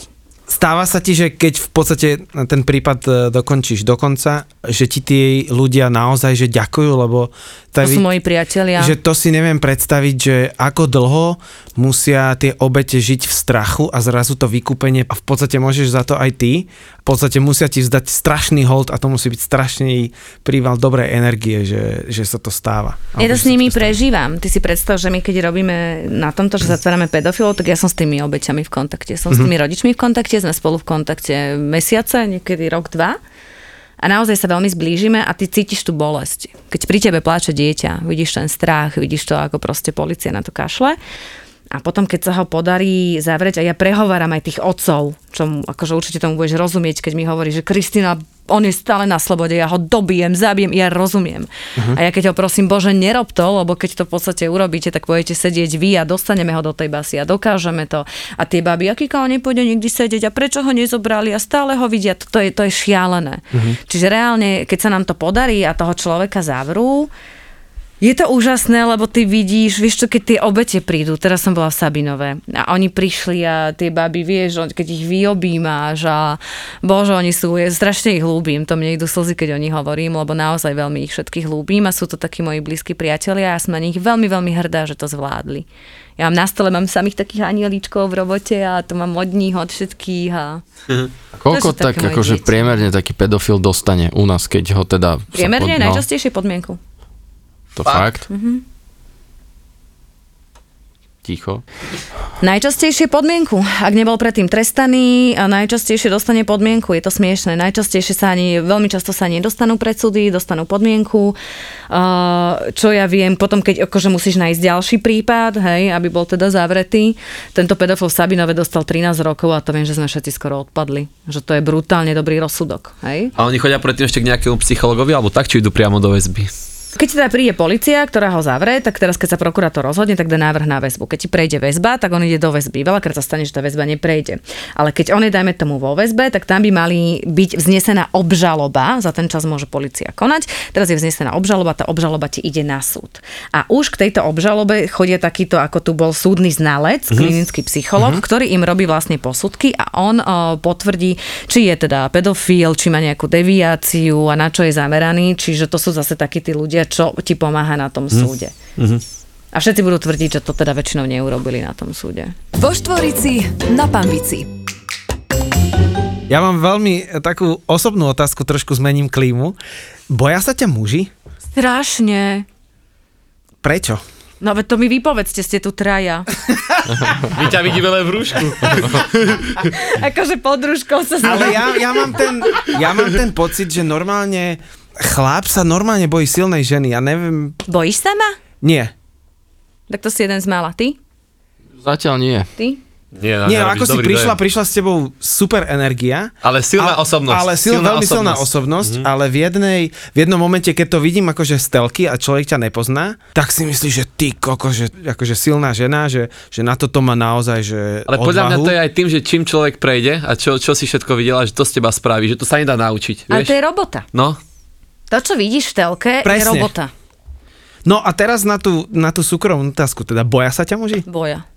Stáva sa ti, že keď v podstate ten prípad e, dokončíš do konca, že ti tí ľudia naozaj že ďakujú, lebo To tá sú moji priatelia. že to si neviem predstaviť, že ako dlho musia tie obete žiť v strachu a zrazu to vykúpenie a v podstate môžeš za to aj ty. V podstate musia ti vzdať strašný hold a to musí byť strašný príval dobrej energie, že, že sa to stáva. Ja to s nimi stane. prežívam. Ty si predstav, že my keď robíme na tomto, že zatvárame pedofilov, tak ja som s tými obeťami v kontakte. Som s tými rodičmi v kontakte, sme spolu v kontakte mesiace, niekedy rok, dva. A naozaj sa veľmi zblížime a ty cítiš tú bolesť. Keď pri tebe pláče dieťa, vidíš ten strach, vidíš to, ako proste policia na to kašle. A potom, keď sa ho podarí zavrieť, a ja prehováram aj tých otcov, čo akože určite tomu budeš rozumieť, keď mi hovorí, že Kristina, on je stále na slobode, ja ho dobijem, zabijem, ja rozumiem. Uh-huh. A ja keď ho prosím, Bože, nerob to, lebo keď to v podstate urobíte, tak budete sedieť vy a dostaneme ho do tej basy a dokážeme to. A tie baby, aký on nepôjde nikdy sedieť a prečo ho nezobrali a stále ho vidia, to, to, je, to je šialené. Uh-huh. Čiže reálne, keď sa nám to podarí a toho človeka zavrú, je to úžasné, lebo ty vidíš, vieš čo, keď tie obete prídu, teraz som bola v Sabinove a oni prišli a tie baby, vieš, keď ich vyobímáš a bože, oni sú, je, strašne ich ľúbim, to mne idú slzy, keď o nich hovorím, lebo naozaj veľmi ich všetkých ľúbim a sú to takí moji blízki priatelia a ja som na nich veľmi, veľmi hrdá, že to zvládli. Ja mám na stole, mám samých takých anieličkov v robote a to mám od nich, od všetkých a... Koľko To sú tak akože priemerne taký pedofil dostane u nás, keď ho teda... Priemerne pod- no, najčastejšie podmienku. To fakt? Mhm. Ticho. Najčastejšie podmienku. Ak nebol predtým trestaný, a najčastejšie dostane podmienku. Je to smiešné. Najčastejšie sa ani, veľmi často sa ani dostanú pred súdy, dostanú podmienku. Čo ja viem, potom keď akože musíš nájsť ďalší prípad, hej, aby bol teda zavretý. Tento pedofil v Sabinove dostal 13 rokov a to viem, že sme všetci skoro odpadli. Že to je brutálne dobrý rozsudok. Hej. A oni chodia predtým ešte k nejakému psychologovi, alebo tak, či idú priamo do väzby. Keď teda príde policia, ktorá ho zavre, tak teraz keď sa prokurátor rozhodne, tak dá návrh na väzbu. Keď ti prejde väzba, tak on ide do väzby. Veľakrát sa stane, že tá väzba neprejde. Ale keď on je, dajme tomu, vo väzbe, tak tam by mali byť vznesená obžaloba. Za ten čas môže policia konať. Teraz je vznesená obžaloba, tá obžaloba ti ide na súd. A už k tejto obžalobe chodia takýto, ako tu bol súdny znalec, Mhm. klinický psycholog, ktorý im robí vlastne posudky a on o, potvrdí, či je teda pedofil, či má nejakú deviáciu a na čo je zameraný. Čiže to sú zase takí tí ľudia, čo ti pomáha na tom súde. A všetci budú tvrdiť, že to teda väčšinou neurobili na tom súde. Vo Štvorici na Pambici. Ja mám veľmi e, takú osobnú otázku, trošku zmením klímu. Boja sa ťa muži? Strašne. Prečo? No veď to mi vypovedzte, ste tu traja. My ťa vidíme len v rúšku. akože pod rúškou sa Ale ja, ja, mám ten, ja mám ten pocit, že normálne chlap sa normálne bojí silnej ženy. Ja neviem... Bojíš sa ma? Nie. Tak to si jeden z mála. Ty? Zatiaľ nie. Ty? Nie, Nie, ako si prišla, prišla s tebou super energia. Ale silná A- osobnosť. Ale sil, Silná veľmi silná osobnosť. osobnosť, mm-hmm. ale v, jednej, v jednom momente, keď to vidím akože z telky a človek ťa nepozná, tak si myslíš, že ty koko, že akože silná žena, že, že na toto má naozaj, že Ale podľa mňa odvahu. to je aj tým, že čím človek prejde a čo, čo si všetko videla, že to z teba spraví, že to sa nedá naučiť. Ale Vieš? to je robota. No, To, čo vidíš v telke, je Presne. robota. No a teraz na tú, na tú súkromnú otázku, teda boja sa ťa muži? Boja.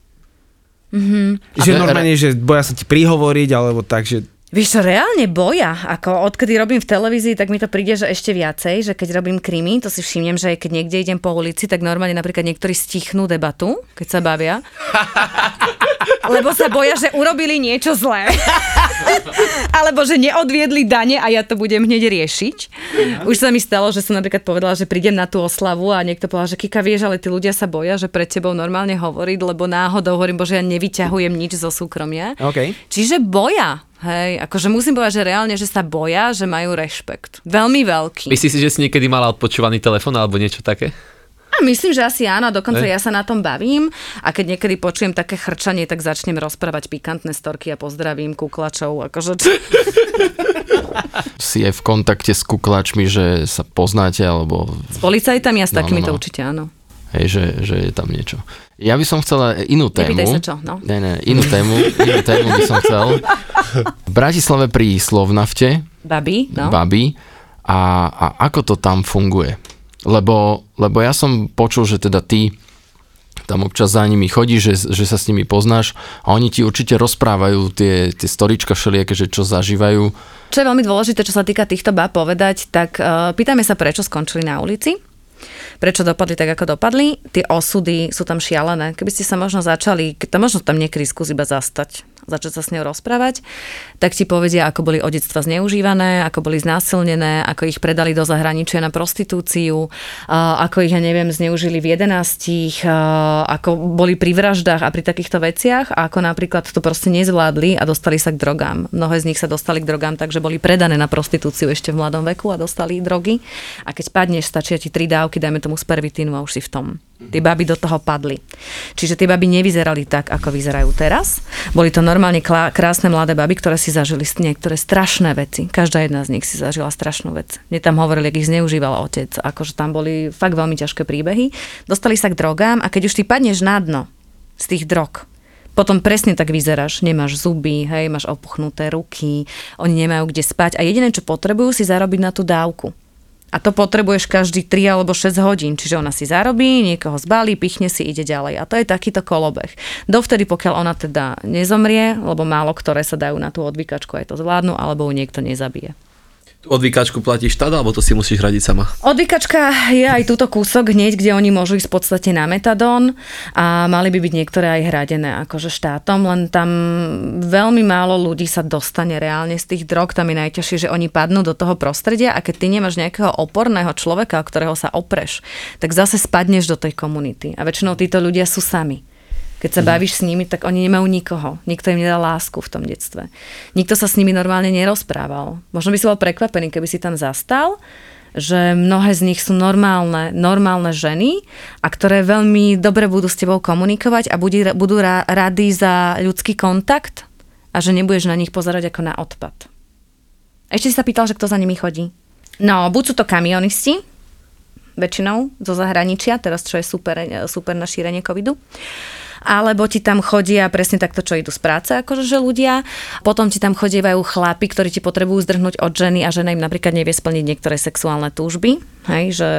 Že re- normálne, že boja sa ti prihovoriť, alebo tak, že Vieš čo, reálne boja. Ako odkedy robím v televízii, tak mi to príde, že ešte viacej, že keď robím krimi, to si všimnem, že keď niekde idem po ulici, tak normálne napríklad niektorí stichnú debatu, keď sa bavia. Lebo sa boja, že urobili niečo zlé. Alebo že neodviedli dane a ja to budem hneď riešiť. Už sa mi stalo, že som napríklad povedala, že prídem na tú oslavu a niekto povedal, že Kika, vieš, ale tí ľudia sa boja, že pred tebou normálne hovoriť, lebo náhodou hovorím, bože, ja nevyťahujem nič zo súkromia. OK. Čiže boja. Hej, akože musím povedať, že reálne, že sa boja, že majú rešpekt. Veľmi veľký. myslíš si, že si niekedy mala odpočúvaný telefón alebo niečo také? A myslím, že asi áno, dokonca Hej. ja sa na tom bavím a keď niekedy počujem také chrčanie, tak začnem rozprávať pikantné storky a pozdravím kuklačov. Akože, Si aj v kontakte s kuklačmi, že sa poznáte, alebo s policajtami a s No, no, takými to no. určite áno. hej, že, že je tam niečo. Ja by som chcela inú tému. Nepýtaj sa čo, no. Ne, ne, inú tému, inú tému by som chcel. V Bratislave pri Slovnafte, Babi, no. babi, a, a ako to tam funguje? Lebo, lebo ja som počul, že teda ty tam občas za nimi chodíš, že, že sa s nimi poznáš a oni ti určite rozprávajú tie, tie storička všelijaké, že čo zažívajú. Čo je veľmi dôležité, čo sa týka týchto bab povedať, tak uh, pýtame sa, prečo skončili na ulici. Prečo dopadli tak, ako dopadli. Tie osudy sú tam šialené. Keby ste sa možno začali, to možno tam niekedy skús iba zastať, začať sa s ňou rozprávať, tak ti povedia, ako boli od detstva zneužívané, ako boli znásilnené, ako ich predali do zahraničia na prostitúciu, ako ich, ja neviem, zneužili v jedenástich, ako boli pri vraždách a pri takýchto veciach a ako napríklad to proste nezvládli a dostali sa k drogám. Mnohé z nich sa dostali k drogám, takže boli predané na prostitúciu ešte v mladom veku a dostali drogy. A keď padneš, stačia ti tri dávky, dajme tomu z pervitínu a už si v tom. Tie baby do toho padli. Čiže tie baby nevyzerali tak, ako vyzerajú teraz. Boli to normálne klá- krásne mladé baby, ktoré si zažili niektoré strašné veci. Každá jedna z nich si zažila strašnú vec. Mne tam hovorili, ak ich zneužíval otec, akože tam boli fakt veľmi ťažké príbehy. Dostali sa k drogám a keď už ty padneš na dno z tých drog, potom presne tak vyzeráš, nemáš zuby, hej, máš opuchnuté ruky, oni nemajú kde spať a jediné, čo potrebujú, si zarobiť na tú dávku. A to potrebuješ každý 3 alebo 6 hodín. Čiže ona si zarobí, niekoho zbalí, pichne si, ide ďalej. A to je takýto kolobeh. Dovtedy, pokiaľ ona teda nezomrie, lebo málo ktoré sa dajú na tú odvykačku aj to zvládnu, alebo ju niekto nezabije. Odvykačku platí štát, alebo to si musíš hradiť sama? Odvykačka je aj túto kúsok hneď, kde oni môžu ísť v podstate na metadón a mali by byť niektoré aj hradené akože štátom, len tam veľmi málo ľudí sa dostane reálne z tých drog, tam je najťažšie, že oni padnú do toho prostredia a keď ty nemáš nejakého oporného človeka, o ktorého sa opreš, tak zase spadneš do tej komunity a väčšinou títo ľudia sú sami. Keď sa bavíš s nimi, tak oni nemajú nikoho. Nikto im nedá lásku v tom detstve. Nikto sa s nimi normálne nerozprával. Možno by si bol prekvapený, keby si tam zastal, že mnohé z nich sú normálne, normálne ženy a ktoré veľmi dobre budú s tebou komunikovať a budú, budú ra- rady za ľudský kontakt a že nebudeš na nich pozerať ako na odpad. Ešte si sa pýtal, že kto za nimi chodí. No, buď sú to kamionisti, väčšinou zo zahraničia, teraz čo je super, super na šírenie covidu alebo ti tam chodia presne takto, čo idú z práce, akože že ľudia. Potom ti tam chodievajú chlapi, ktorí ti potrebujú zdrhnúť od ženy a žena im napríklad nevie splniť niektoré sexuálne túžby, hej, že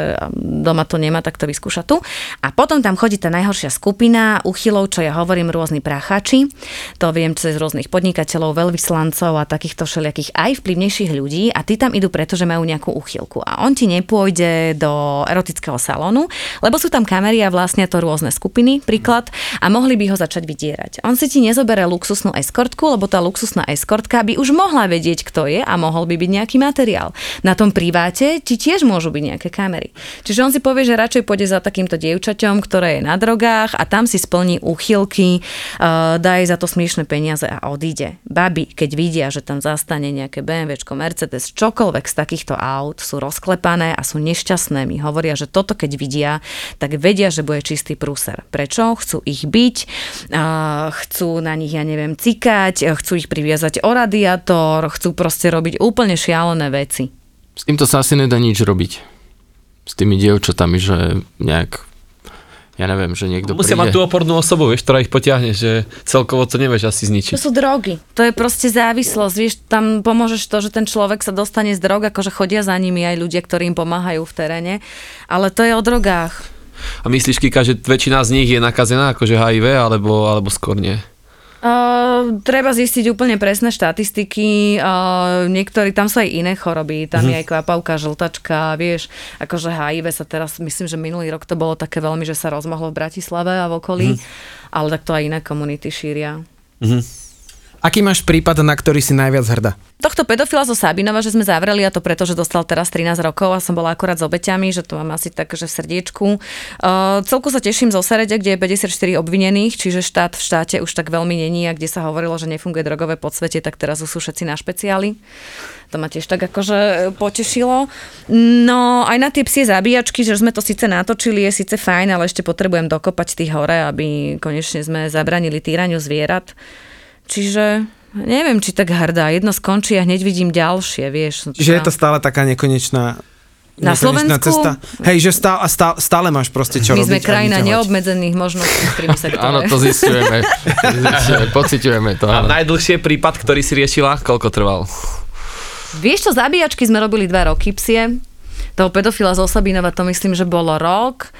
doma to nemá, tak to vyskúša tu. A potom tam chodí tá najhoršia skupina uchylov, čo ja hovorím, rôzni práchači. To viem cez rôznych podnikateľov, veľvyslancov a takýchto všelijakých aj vplyvnejších ľudí a tí tam idú preto, že majú nejakú uchylku. A on ti nepôjde do erotického salónu, lebo sú tam kamery a vlastne to rôzne skupiny, príklad, a mohli by ho začať vydierať. On si ti nezobere luxusnú eskortku, lebo tá luxusná eskortka by už mohla vedieť, kto je a mohol by byť nejaký materiál. Na tom priváte ti tiež môžu byť nejaké kamery. Čiže on si povie, že radšej pôjde za takýmto dievčaťom, ktoré je na drogách a tam si splní úchylky, uh, dá jej za to smiešne peniaze a odíde. Baby, keď vidia, že tam zastane nejaké BMW, Mercedes, čokoľvek z takýchto aut, sú rozklepané a sú nešťastné. Mi hovoria, že toto keď vidia, tak vedia, že bude čistý prúser. Prečo? Chcú ich byť, uh, chcú na nich, ja neviem, cikať, chcú ich priviazať o radiátor, chcú proste robiť úplne šialené veci. S týmto sa asi nedá nič robiť. S tými dievčatami, že nejak ja neviem, že niekto Musia príde. mať tú opornú osobu, vieš, ktorá ich potiahne, že celkovo to nevieš asi To zničiť. sú drogy. To je proste závislosť. Vieš, tam pomôžeš to, že ten človek sa dostane z drog, akože chodia za nimi aj ľudia, ktorí im pomáhajú v teréne. Ale to je o drogách. A myslíš, Kika, že väčšina z nich je nakazená akože HIV, alebo, alebo skôr nie? Uh, treba zistiť úplne presné štatistiky. Uh, niektorí, tam sú aj iné choroby. Tam je aj kvapavka, žltačka, vieš. Akože HIV sa teraz, myslím, že minulý rok to bolo také veľmi, že sa rozmohlo v Bratislave a v okolí. Ale tak to aj iné komunity šíria. Aký máš prípad, na ktorý si najviac hrdá? Tohto pedofila zo Sabinova, že sme zavreli a to preto, že dostal teraz 13 rokov a som bola akurát s obeťami, že to mám asi tak, že v srdiečku. Uh, celku sa teším zo Serede, kde je 54 obvinených, čiže štát v štáte už tak veľmi není a kde sa hovorilo, že nefunguje drogové podsvete, tak teraz sú všetci na špeciáli. To ma tiež tak akože e, potešilo. No aj na tie psie zabíjačky, že sme to síce natočili, je síce fajn, ale ešte potrebujem dokopať tých hore, aby konečne sme zabranili týraniu zvierat. Čiže neviem, či tak hrdá. Jedno skončí a hneď vidím ďalšie, vieš. Čiže je to stále taká nekonečná Na Slovensku? Hej, že stále, a stále, stále máš proste čo My robiť. sme a krajina neobmedzených možností tým sektore. Áno, to zistujeme. zistujeme pociťujeme to. A Áno. najdlhšie prípad, ktorý si riešila, koľko trval? Vieš čo, zabíjačky sme robili dva roky psie. Toho pedofila z Osabinova to myslím, že bolo rok.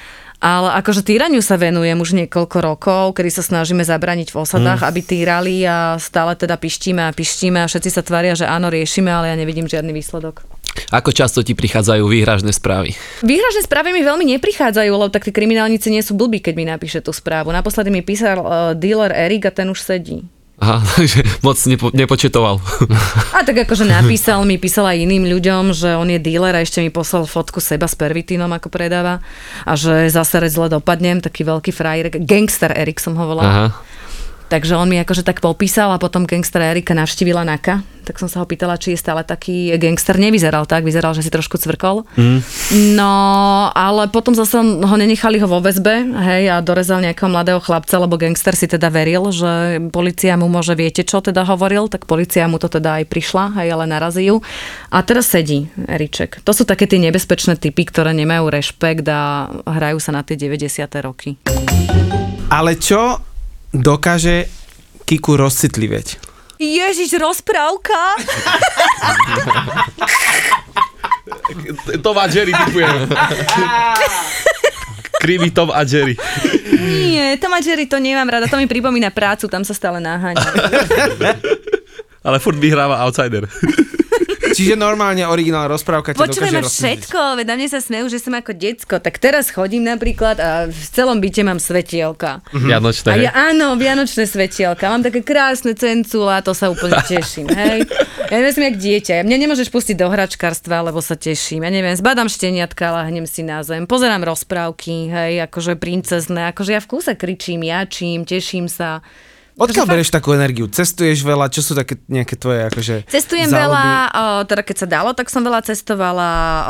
Ale akože týraniu sa venujem už niekoľko rokov, kedy sa snažíme zabraniť v osadách, mm. aby týrali a stále teda pištíme a pištíme a všetci sa tvária, že áno, riešime, ale ja nevidím žiadny výsledok. Ako často ti prichádzajú výhražné správy? Výhražné správy mi veľmi neprichádzajú, lebo tak tí kriminálnici nie sú blbí, keď mi napíše tú správu. Naposledy mi písal uh, dealer Erik a ten už sedí. Aha, takže moc nepo, nepočetoval. A tak akože napísal mi, písal aj iným ľuďom, že on je dealer a ešte mi poslal fotku seba s pervitínom, ako predáva a že zase zle dopadnem, taký veľký frajer, gangster Erik som ho volal. Aha. Takže on mi akože tak popísal a potom gangstera Erika navštívila Naka. Tak som sa ho pýtala, či je stále taký gangster. Nevyzeral tak, vyzeral, že si trošku cvrkol. Mm. No, ale potom zase ho nenechali ho vo väzbe, hej, a dorezal nejakého mladého chlapca, lebo gangster si teda veril, že policia mu môže, viete čo teda hovoril, tak policia mu to teda aj prišla, hej, ale narazí ju. A teraz sedí Eriček. To sú také tie nebezpečné typy, ktoré nemajú rešpekt a hrajú sa na tie 90. roky. Ale čo dokáže Kiku rozcitlivieť? Ježiš, rozprávka? Tom a Jerry typujem. Krivý Tom a Jerry. Nie, Tom a Jerry to nemám rada, to mi pripomína prácu, tam sa stále naháňa. Ale furt vyhráva Outsider. Čiže normálne originál rozprávka ťa rozcitlivieť. všetko, veď na mne sa smejú, že som ako decko. Tak teraz chodím napríklad a v celom byte mám svetielka. Vianočné. A ja áno, vianočné svetielka. Mám také krásne cencula, to sa úplne teším, hej. Ja neviem, som jak dieťa. Mne nemôžeš pustiť do hračkarstva, lebo sa teším. Ja neviem, zbadám šteniatka, lahnem si na zem, pozerám rozprávky, hej, akože princezné, akože ja v kúse kričím, jačím, teším sa. Odkiaľ fakt- bereš takú energiu? Cestuješ veľa? Čo sú také nejaké tvoje akože Cestujem záľuby? veľa, o, teda keď sa dalo, tak som veľa cestovala, o,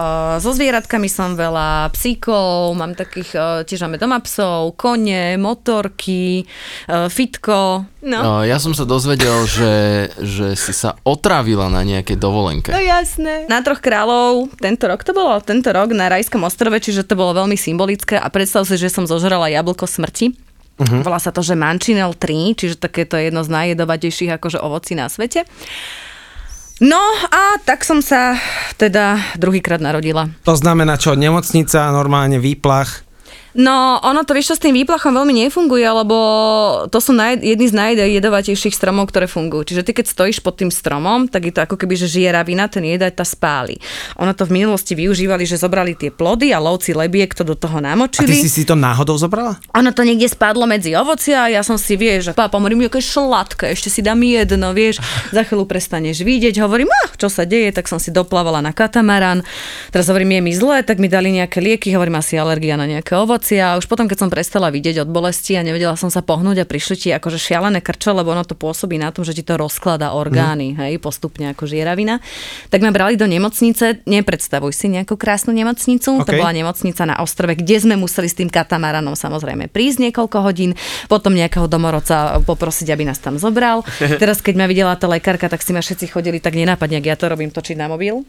so zvieratkami som veľa, psíkov, mám takých, o, tiež máme doma psov, kone, motorky, o, fitko, no. No, ja som sa dozvedel, že, že si sa otravila na nejakej dovolenke. No jasné. Na troch kráľov, tento rok to bolo, tento rok na Rajskom ostrove, čiže to bolo veľmi symbolické a predstav si, že som zožrala jablko smrti. Uh-huh. Volá sa to, že Manchinel 3, čiže takéto je jedno z najjedovatejších akože ovocí na svete. No a tak som sa teda druhýkrát narodila. To znamená čo? Nemocnica, normálne výplach? No, ono to vieš čo s tým výplachom veľmi nefunguje, lebo to sú naj, jedni z najjedovatejších stromov, ktoré fungujú. Čiže ty keď stojíš pod tým stromom, tak je to ako keby, že žije ravina, ten jedať tá spáli. Ono to v minulosti využívali, že zobrali tie plody a lovci lebiek to do toho A ty namočili. si si to náhodou zobrala? Ono to niekde spadlo medzi ovocia a ja som si, vieš, že pápa, hovorím, aké sladké, ešte si dám jedno, vieš, za chvíľu prestaneš vidieť, hovorím, ah, čo sa deje, tak som si doplávala na katamaran, teraz hovorím, je mi zle, tak mi dali nejaké lieky, hovorím, asi alergia na nejaké ovocia a už potom, keď som prestala vidieť od bolesti a nevedela som sa pohnúť a prišli ti akože šialené krče, lebo ono to pôsobí na tom, že ti to rozklada orgány, hej, postupne ako žieravina, tak ma brali do nemocnice, nepredstavuj si nejakú krásnu nemocnicu, to OK. bola nemocnica na ostrove, kde sme museli s tým katamaranom samozrejme prísť niekoľko hodín, potom nejakého domorodca poprosiť, aby nás tam zobral. Teraz, keď ma videla tá lekárka, tak si ma všetci chodili tak nenápadne, ak ja to robím, točiť na mobil.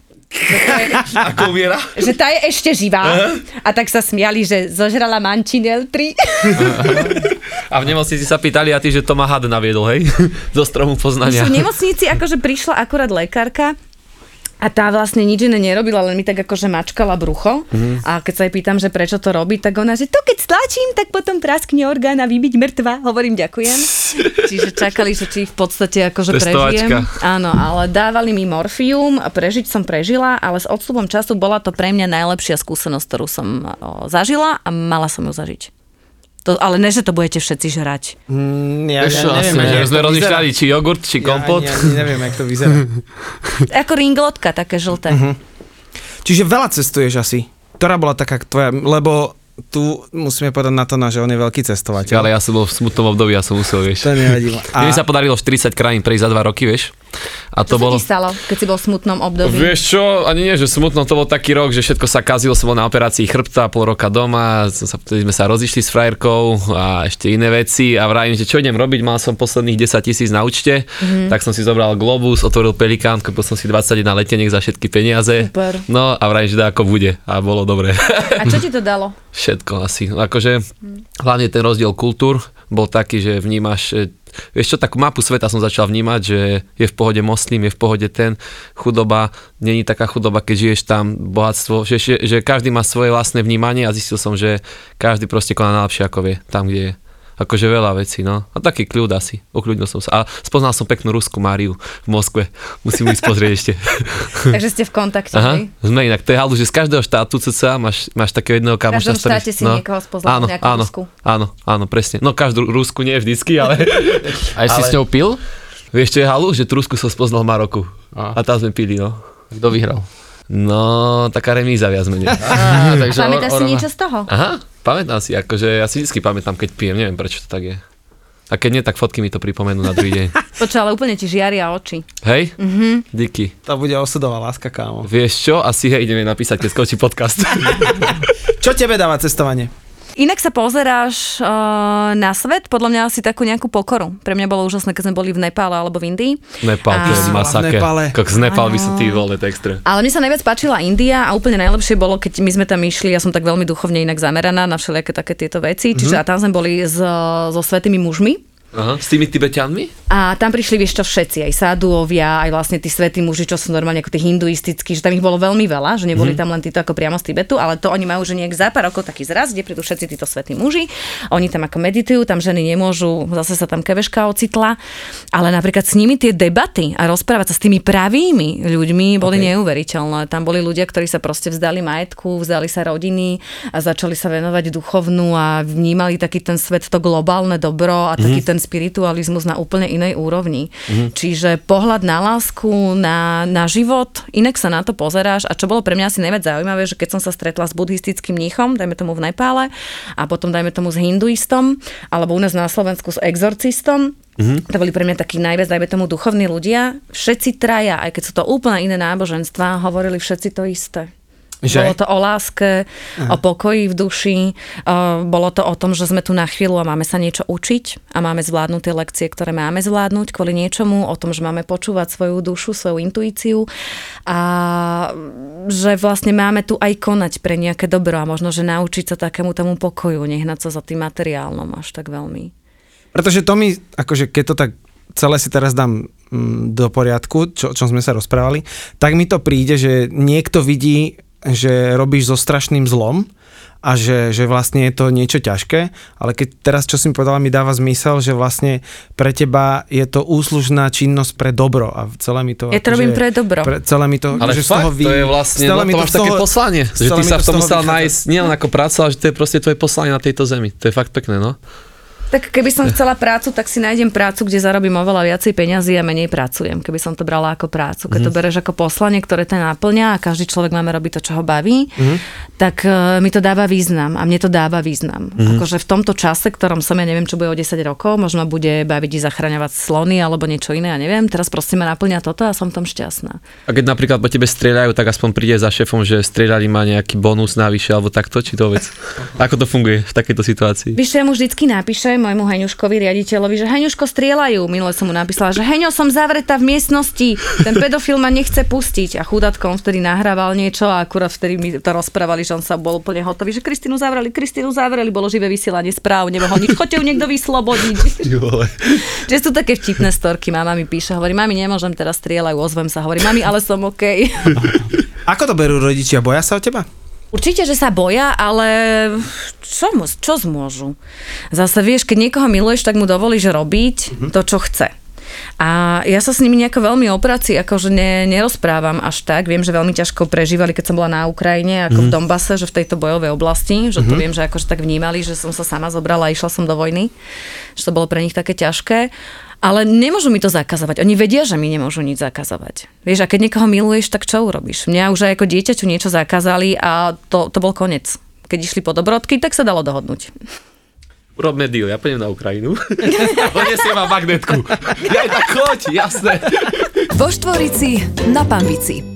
Ako umiera? že tá je ešte živá. A tak sa smiali, že zožrala Manchinel 3. A v nemocnici sa pýtali a ty, že to ma had naviedol, hej? Zo stromu poznania. V nemocnici akože prišla akurát lekárka a tá vlastne nič iné nerobila, len mi tak akože mačkala brucho. Mm. A keď sa jej pýtam, že prečo to robí, tak ona, že to keď stlačím, tak potom praskne orgán a vybiť mŕtva. Hovorím ďakujem. Čiže čakali, že či v podstate akože Testovačka. prežijem. Áno, ale dávali mi morfium a prežiť som prežila, ale s odstupom času bola to pre mňa najlepšia skúsenosť, ktorú som zažila a mala som ju zažiť. To, ale ne, že to budete všetci žrať. Mm, ja, Vieš ja neviem, asi. Že sme rozmýšľali, či jogurt, či kompot. Ja ani, ani neviem, jak to vyzerá. Ako ringlotka, také žlté. Uh-huh. Čiže veľa cestuješ asi. Ktorá bola taká tvoja, lebo tu musíme povedať na to, že on je veľký cestovateľ. Ale ja som bol v smutnom období, ja som musel, vieš. To nevadí. A... Mne sa podarilo 40 krajín prejsť za 2 roky, vieš. A Čo to sa bolo... ti stalo, keď si bol v smutnom období? Vieš čo, ani nie, že smutno, to bol taký rok, že všetko sa kazilo, som bol na operácii chrbta, pol roka doma, som sa, vtedy sme sa rozišli s frajerkou a ešte iné veci a vravím, že čo idem robiť, mal som posledných 10 tisíc na účte, mm-hmm. tak som si zobral Globus, otvoril Pelikán, kúpil som si 21 leteniek za všetky peniaze. Super. No a vravím, že dá ako bude a bolo dobre. A čo ti to dalo? Všetko asi. Akože hlavne ten rozdiel kultúr bol taký, že vnímaš, vieš čo, takú mapu sveta som začal vnímať, že je v pohode moslim, je v pohode ten, chudoba, není taká chudoba, keď žiješ tam, bohatstvo, že, že, že každý má svoje vlastné vnímanie a zistil som, že každý proste koná najlepšie ako vie, tam, kde je. Akože veľa vecí, no. A taký kľud asi. Ukľudnil som sa. A spoznal som peknú Rusku Máriu v Moskve. Musím ísť pozrieť ešte. Takže ste v kontakte, Aha, hej? sme inak. To je halu, že z každého štátu cca máš, máš takého jedného V každom kamoša. štáte si niekoho spoznal, áno, nejakú áno, Rusku. áno, áno, presne. No každú Rusku nie vždycky, ale Aj si Ale- s ňou pil? vieš čo je halu? Že tú Rusku som spoznal v Maroku. A. A tam sme pili, no. Kto vyhral? No, taká remíza viac menej. Á, takže Pamätáš or- si niečo z toho? Aha, pamätám si, akože ja si vždy pamätám, keď pijem, neviem prečo to tak je. A keď nie, tak fotky mi to pripomenú na druhý deň. Počkaj, ale úplne ti žiaria oči. Hej? Mhm. Díky. To bude osudová láska, kámo. Vieš čo? Asi hej, ideme napísať, keď skočí podcast. Čo tebe dáva cestovanie? Inak sa pozeráš uh, na svet, podľa mňa asi takú nejakú pokoru. Pre mňa bolo úžasné, keď sme boli v Nepále alebo v Indii. Nepal, to je masaké. Kok z Nepal by sa ty vole, extra. Ale mne sa najviac páčila India a úplne najlepšie bolo, keď my sme tam išli, ja som tak veľmi duchovne inak zameraná na všelijaké také tieto veci, čiže a tam sme boli s, so svetými mužmi, Aha. S tými Tibetanmi? A tam prišli, vieš čo, všetci, aj sáduovia, aj vlastne tí svätí muži, čo sú normálne ako tí hinduistickí, že tam ich bolo veľmi veľa, že neboli tam len títo ako priamo z Tibetu, ale to oni majú, že nejak za pár rokov taký zraz, kde prídu všetci títo svätí muži, oni tam ako meditujú, tam ženy nemôžu, zase sa tam keveška ocitla, ale napríklad s nimi tie debaty a rozprávať sa s tými pravými ľuďmi boli okay. neuveriteľné. Tam boli ľudia, ktorí sa proste vzdali majetku, vzdali sa rodiny a začali sa venovať duchovnú a vnímali taký ten svet, to globálne dobro a taký ten spiritualizmus na úplne inej úrovni. Čiže pohľad na lásku, na, na život, inak sa na to pozeráš a čo bolo pre mňa asi najviac zaujímavé, že keď som sa stretla s buddhistickým mníchom, dajme tomu v Nepále, a potom dajme tomu s hinduistom, alebo u nás na Slovensku s exorcistom, Mm-hmm. To boli pre mňa takí najviac, dajme tomu, duchovní ľudia. Všetci traja, aj keď sú to úplne iné náboženstva, hovorili všetci to isté. Že? Bolo to o láske, o pokoji v duši, uh, bolo to o tom, že sme tu na chvíľu a máme sa niečo učiť a máme zvládnuť tie lekcie, ktoré máme zvládnuť kvôli niečomu, o tom, že máme počúvať svoju dušu, svoju intuíciu a že vlastne máme tu aj konať pre nejaké dobro a možno, že naučiť sa takému tomu pokoju, nehnať sa za tým materiálnom až tak veľmi. Pretože to mi, akože keď to tak celé si teraz dám mm, do poriadku, čo, čo sme sa rozprávali, tak mi to príde, že niekto vidí, že robíš so strašným zlom a že, že vlastne je to niečo ťažké, ale keď teraz, čo si mi povedala, mi dáva zmysel, že vlastne pre teba je to úslužná činnosť pre dobro a celé mi to... Ja to robím pre dobro. Pre, celé mi to... Ale že fakt, to je vlastne, no, to máš také poslanie, že ty sa v tom musel nájsť nielen ako práca, ale že to je proste tvoje poslanie na tejto zemi. To je fakt pekné, no. Tak keby som chcela prácu, tak si nájdem prácu, kde zarobím oveľa viacej peňazí a menej pracujem, keby som to brala ako prácu. Keď to bereš ako poslanie, ktoré to naplňa a každý človek máme robiť to, čo ho baví, tak uh, mi to dáva význam a mne to dáva význam. Akože v tomto čase, ktorom som, ja neviem, čo bude o 10 rokov, možno bude baviť zachraňovať slony alebo niečo iné, ja neviem. Teraz proste ma naplňa toto a som tom šťastná. A keď napríklad po tebe strieľajú, tak aspoň príde za šéfom, že strieľali ma nejaký bonus navyše alebo takto, či to vec. Ako to funguje v takejto situácii? Víš, ja mu vždycky napíšem, môjmu Heňuškovi, riaditeľovi, že Heňuško strieľajú. Minule som mu napísala, že Heňo, som zavretá v miestnosti, ten pedofil ma nechce pustiť. A chudátko, on vtedy nahrával niečo a akurát vtedy mi to rozprávali, že on sa bol úplne hotový, že Kristínu zavreli, Kristínu zavreli, bolo živé vysielanie správ, nemohol nič, choďte ju niekto vyslobodiť. že sú také vtipné storky, mama mi píše, hovorí, mami, nemôžem teraz strieľajú, ozvem sa, hovorí, mami, ale som OK. Ako to berú rodičia? Boja sa o teba? Určite, že sa boja, ale čo, čo zmôžu? Zase vieš, keď niekoho miluješ, tak mu dovolíš robiť to, čo chce. A ja sa s nimi nejako veľmi o práci akože ne, nerozprávam až tak. Viem, že veľmi ťažko prežívali, keď som bola na Ukrajine, ako v Dombase, že v tejto bojovej oblasti, že to viem, že akože tak vnímali, že som sa sama zobrala a išla som do vojny, že to bolo pre nich také ťažké. Ale nemôžu mi to zakazovať. Oni vedia, že mi nemôžu nič zakazovať. Vieš, a keď niekoho miluješ, tak čo urobíš? Mňa už aj ako dieťaťu niečo zakázali a to, to bol konec. Keď išli po dobrodky, tak sa dalo dohodnúť. Robme deal, ja pôjdem na Ukrajinu. Donesiem vám magnetku. Ja tak choď, jasné. Vo Štvorici na Pambici.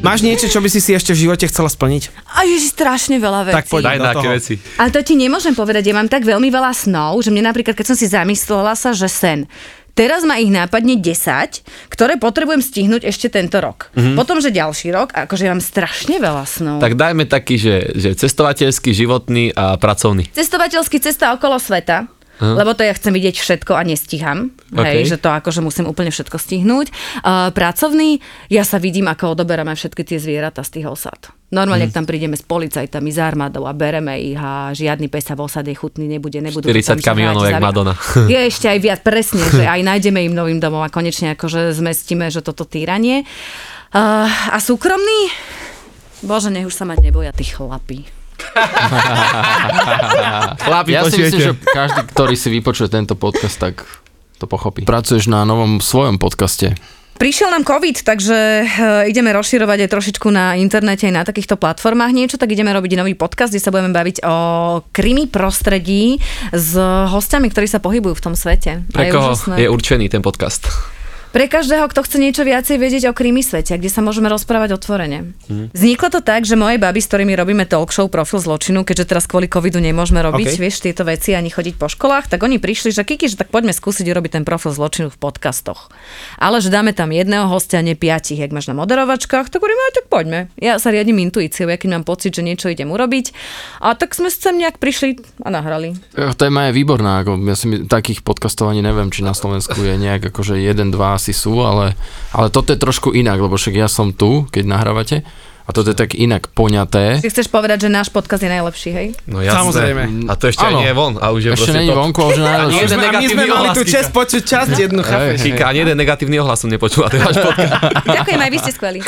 Máš niečo, čo by si si ešte v živote chcela splniť? A je strašne veľa vecí. Tak poď Daj do toho. veci. Ale to ti nemôžem povedať, ja mám tak veľmi veľa snov, že mne napríklad, keď som si zamyslela sa, že sen, Teraz ma ich nápadne 10, ktoré potrebujem stihnúť ešte tento rok. Mm-hmm. Potom, že ďalší rok, akože ja mám strašne veľa snov. Tak dajme taký, že, že cestovateľský, životný a pracovný. Cestovateľský cesta okolo sveta, uh-huh. lebo to ja chcem vidieť všetko a nestíham. Okay. Hej, že to akože musím úplne všetko stihnúť. Uh, pracovný, ja sa vidím, ako odoberáme všetky tie zvieratá z tých osad. Normálne, mm. ak tam prídeme s policajtami, s armádou a bereme ich a žiadny pes sa v osade chutný nebude, nebudú 40 kamionov, jak Madonna. Je ešte aj viac, presne, že aj nájdeme im novým domom a konečne akože zmestíme, že toto týranie. Uh, a súkromný? Bože, nech už sa mať neboja tí chlapí. Chlapi, Ja si počujete? myslím, že každý, ktorý si vypočuje tento podcast, tak to pochopí. Pracuješ na novom svojom podcaste. Prišiel nám COVID, takže eh, ideme rozširovať aj trošičku na internete, aj na takýchto platformách niečo, tak ideme robiť nový podcast, kde sa budeme baviť o krimi prostredí s hostiami, ktorí sa pohybujú v tom svete. Pre je koho úžasné. je určený ten podcast? Pre každého, kto chce niečo viacej vedieť o krimi svete, kde sa môžeme rozprávať otvorene. Mhm. Vzniklo to tak, že moje baby, s ktorými robíme talk show Profil zločinu, keďže teraz kvôli covidu nemôžeme robiť, Ok. vieš, tieto veci ani chodiť po školách, tak oni prišli, že Kiki, že tak poďme skúsiť urobiť ten profil zločinu v podcastoch. Ale že dáme tam jedného hostia, nie piatich, jak máš na moderovačkách, tak hovorím, tak poďme. Ja sa riadím intuíciou, ja keď mám pocit, že niečo idem urobiť. A tak sme sem nejak prišli a nahrali. Eh, Téma je výborná, ako ja si my, takých podcastov ani neviem, či na Slovensku je nejak akože jeden, dva asi sú, ale, ale toto je trošku inak, lebo však ja som tu, keď nahrávate, a toto je tak inak poňaté. Ty chceš povedať, že náš podcast je najlepší, hej? No jasné. Samozrejme. A to ešte ani nie je von. A už je Ešte není top. vonku, ale že Ani jeden A my sme mali Kika. čest počuť časť jednu, chápeš? Kika, ani jeden negatívny ohlas som nepočul a to je váš podcast. Ďakujem, aj vy ste skvelí.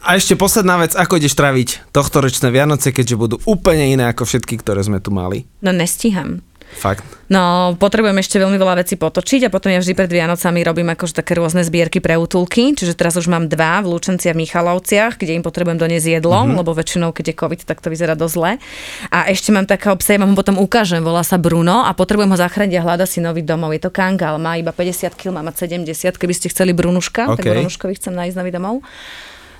A ešte posledná vec, ako ideš traviť tohtoročné Vianoce, keďže budú úplne iné ako všetky, ktoré sme tu mali. No nestíham. Fakt. No, potrebujem ešte veľmi veľa vecí potočiť a potom ja vždy pred Vianocami robím akože také rôzne zbierky pre útulky, čiže teraz už mám dva v Lučenci a v Michalovciach, kde im potrebujem doniesť jedlo, mm-hmm. lebo väčšinou, keď je COVID, tak to vyzerá dosť zle. A ešte mám takého psa, ja vám ho potom ukážem, volá sa Bruno a potrebujem ho zachrániť a hľada si nový domov. Je to kangal, má iba 50 kg, má mať 70, keby ste chceli Brunuška, tak OK. Brunuškovi chcem nájsť nový domov.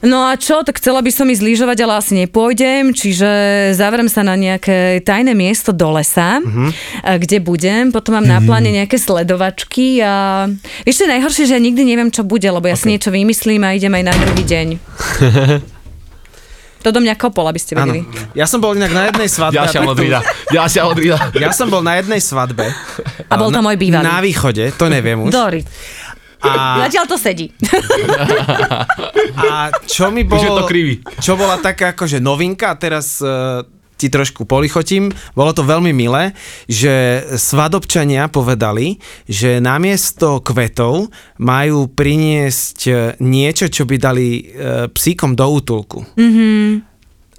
No a čo, tak chcela by som ísť lyžovať, ale asi nepôjdem, čiže zavrem sa na nejaké tajné miesto do lesa, Mhm. a kde budem, potom mám na pláne nejaké sledovačky a je najhoršie, že ja nikdy neviem, čo bude, lebo ja si niečo vymyslím a idem aj na druhý deň. To do mňa kopol, aby ste vedeli. Ja som bol inak na jednej svadbe. Ďalšia modrina. Ďalšia modrina. Ja som bol na jednej svadbe. A bol to môj bývalý. Na východe, to neviem už. Dory. A, Zatiaľ to sedí. a čo mi Už je bolo... to krivý. Čo bola taká akože novinka, a teraz uh, ti trošku polichotím, bolo to veľmi milé, že svadobčania povedali, že namiesto kvetov majú priniesť eh, niečo, čo by dali uh, psíkom do útulku. Mm-hmm.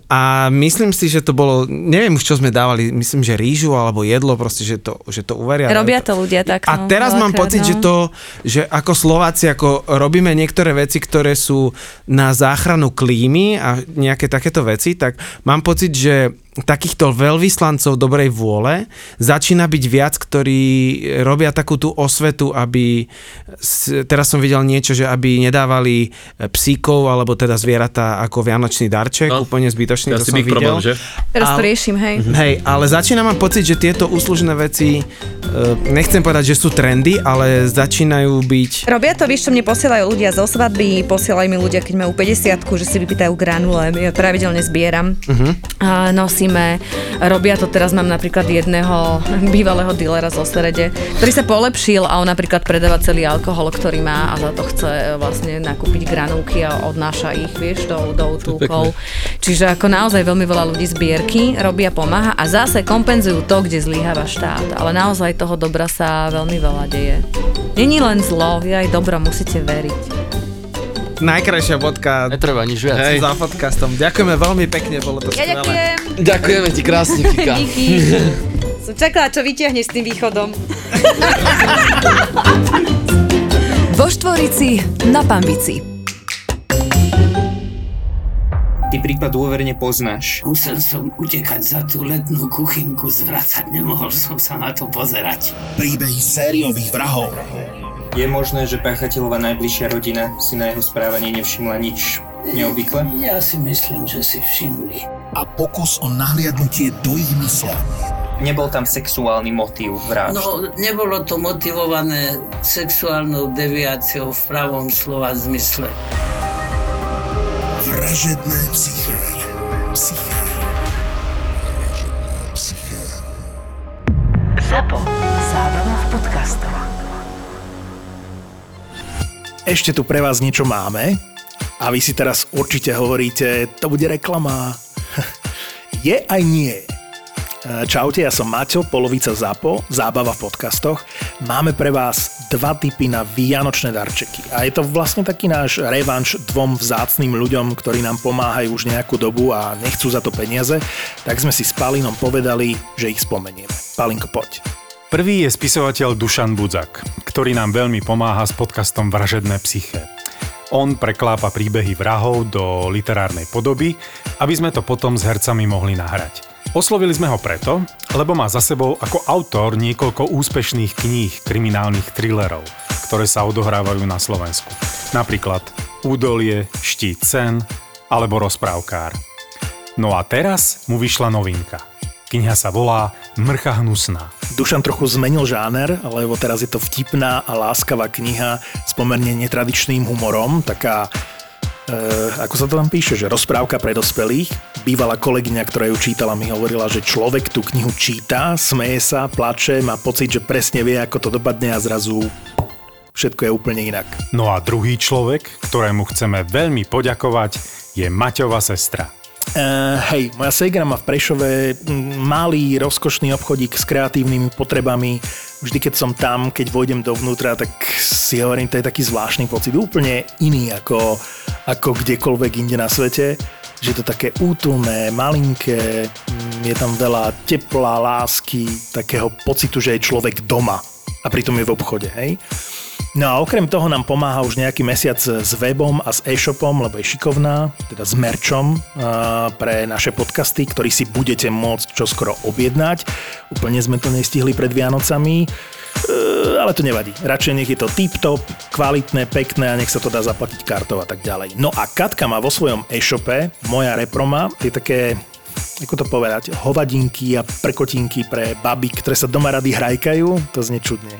A myslím si, že to bolo, neviem už čo sme dávali, myslím, že rýžu alebo jedlo, proste, že to, že to uveria. Robia to ľudia tak. A no, teraz mám pocit, no. že to, že ako Slováci, ako robíme niektoré veci, ktoré sú na záchranu klímy a nejaké takéto veci, tak mám pocit, že takýchto veľvyslancov dobrej vôle začína byť viac, ktorí robia takú tú osvetu, aby teraz som videl niečo, že aby nedávali e, psíkov alebo teda zvieratá ako vianočný darček, No, úplne zbytočný, To to som videl. problém, že? Teraz to Ale- riešim, hej. Hej, ale začína mám pocit, že tieto úslužné veci, e, nechcem povedať, že sú trendy, ale začínajú byť... Robia to, vieš čo, mne posielajú ľudia zo svadby, posielajú mi ľudia, keď majú 50 že si vypýtajú granule, ja pravidelne zbieram. Uh-huh. A nosíme, robia to, teraz mám napríklad jedného bývalého dealera zo Serede, ktorý sa polepšil a on napríklad predáva celý alkohol, ktorý má a za to chce e, vlastne nakúpiť granulky a odnáša ich, vieš, do, do útulkov. Čiže ako naozaj veľmi veľa ľudí zbierky robia, pomáha a zase kompenzujú to, kde zlyháva štát. Ale naozaj toho dobra sa veľmi veľa deje. Není len zlo, je aj dobro, musíte veriť. Najkrajšia bodka Netreba nič viac. za podcastom. Ďakujeme veľmi pekne, bolo to Ja skvelé. ďakujem. Ďakujeme ti krásne, Kika. Díky. Som čakala, čo vyťahneš s tým východom. Vo Štvorici na Pambici. Ty prípad dôverne poznáš. Musel som utekať za tú letnú kuchynku, zvracať, nemohol som sa na to pozerať. Príbehy sériových vrahov. Je možné, že páchateľová najbližšia rodina si na jeho správanie nevšimla nič neobvykle? Ja si myslím, že si všimli. A pokus o nahliadnutie do ich mysle. Nebol tam sexuálny motív vražd. No, nebolo to motivované sexuálnou deviáciou v pravom slova zmysle. Vražedné psyché. Psyché. Psyché. Zapo. Zábrná v podcastovách. Ešte tu pre vás niečo máme a vy si teraz určite hovoríte, to bude reklama. Je aj nie. Čaute, ja som Maťo, polovica ZAPO, zábava v podcastoch. Máme pre vás dva typy na vianočné darčeky. A je to vlastne taký náš revanš dvom vzácným ľuďom, ktorí nám pomáhajú už nejakú dobu a nechcú za to peniaze, tak sme si s Palinom povedali, že ich spomenieme. Palinko, poď. Prvý je spisovateľ Dušan Budzak, ktorý nám veľmi pomáha s podcastom Vražedné psyché. On preklápa príbehy vrahov do literárnej podoby, aby sme to potom s hercami mohli nahrať. Oslovili sme ho preto, lebo má za sebou ako autor niekoľko úspešných kníh kriminálnych thrillerov, ktoré sa odohrávajú na Slovensku. Napríklad Údolie, Štít sen alebo Rozprávkár. No a teraz mu vyšla novinka. Kniha sa volá Mrcha hnusná. Dušan trochu zmenil žáner, lebo teraz je to vtipná a láskavá kniha s pomerne netradičným humorom, taká e, ako sa to tam píše, že rozprávka pre dospelých. Bývalá kolegyňa, ktorá ju čítala, mi hovorila, že človek tú knihu číta, smeje sa, plače, má pocit, že presne vie, ako to dopadne a zrazu všetko je úplne inak. No a druhý človek, ktorému chceme veľmi poďakovať, je Maťova sestra. Uh, hej, moja segra má v Prešove mm, malý, rozkošný obchodík s kreatívnymi potrebami. Vždy, keď som tam, keď vojdem dovnútra, tak si hovorím, to je taký zvláštny pocit, úplne iný ako, ako kdekoľvek inde na svete. Že je to také útulné, malinké, mm, je tam veľa tepla, lásky, takého pocitu, že je človek doma a pritom je v obchode, hej. No a okrem toho nám pomáha už nejaký mesiac s webom a s e-shopom, lebo je šikovná, teda s merčom pre naše podcasty, ktorý si budete môcť čoskoro objednať. Úplne sme to nestihli pred Vianocami, e, ale to nevadí. Radšej nech je to tip-top, kvalitné, pekné a nech sa to dá zaplatiť kartou a tak ďalej. No a Katka má vo svojom e-shope, moja reproma, je také ako to povedať, hovadinky a prekotinky pre baby, ktoré sa doma rady hrajkajú, to znie čudne.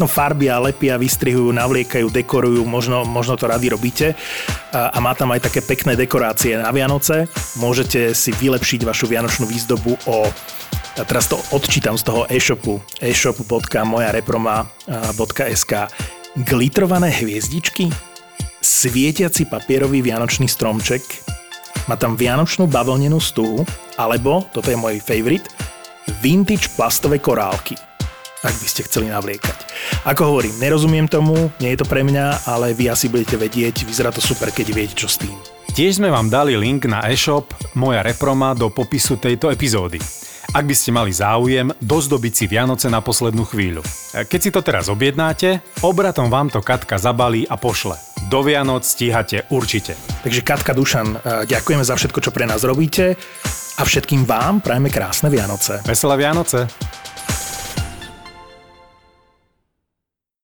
No farbia, lepia, vystrihujú, navliekajú, dekorujú, možno, možno to rady robíte. A, a má tam aj také pekné dekorácie na Vianoce. Môžete si vylepšiť vašu vianočnú výzdobu o a teraz to odčítam z toho e-shopu. e-shop.mojareproma.sk Glitrované hviezdičky, svietiaci papierový vianočný stromček, má tam vianočnú bavlnenú stuhu, alebo, toto je môj favorite, vintage plastové korálky ak by ste chceli navliekať. Ako hovorím, nerozumiem tomu, nie je to pre mňa, ale vy asi budete vedieť, vyzerá to super, keď viete, čo s tým. Tiež sme vám dali link na e-shop Moja Reproma do popisu tejto epizódy. Ak by ste mali záujem, dozdobiť si Vianoce na poslednú chvíľu. Keď si to teraz objednáte, obratom vám to Katka zabalí a pošle do Vianoc stíhate určite. Takže Katka Dušan, e, ďakujeme za všetko, čo pre nás robíte a všetkým vám prajeme krásne Vianoce. Veselé Vianoce.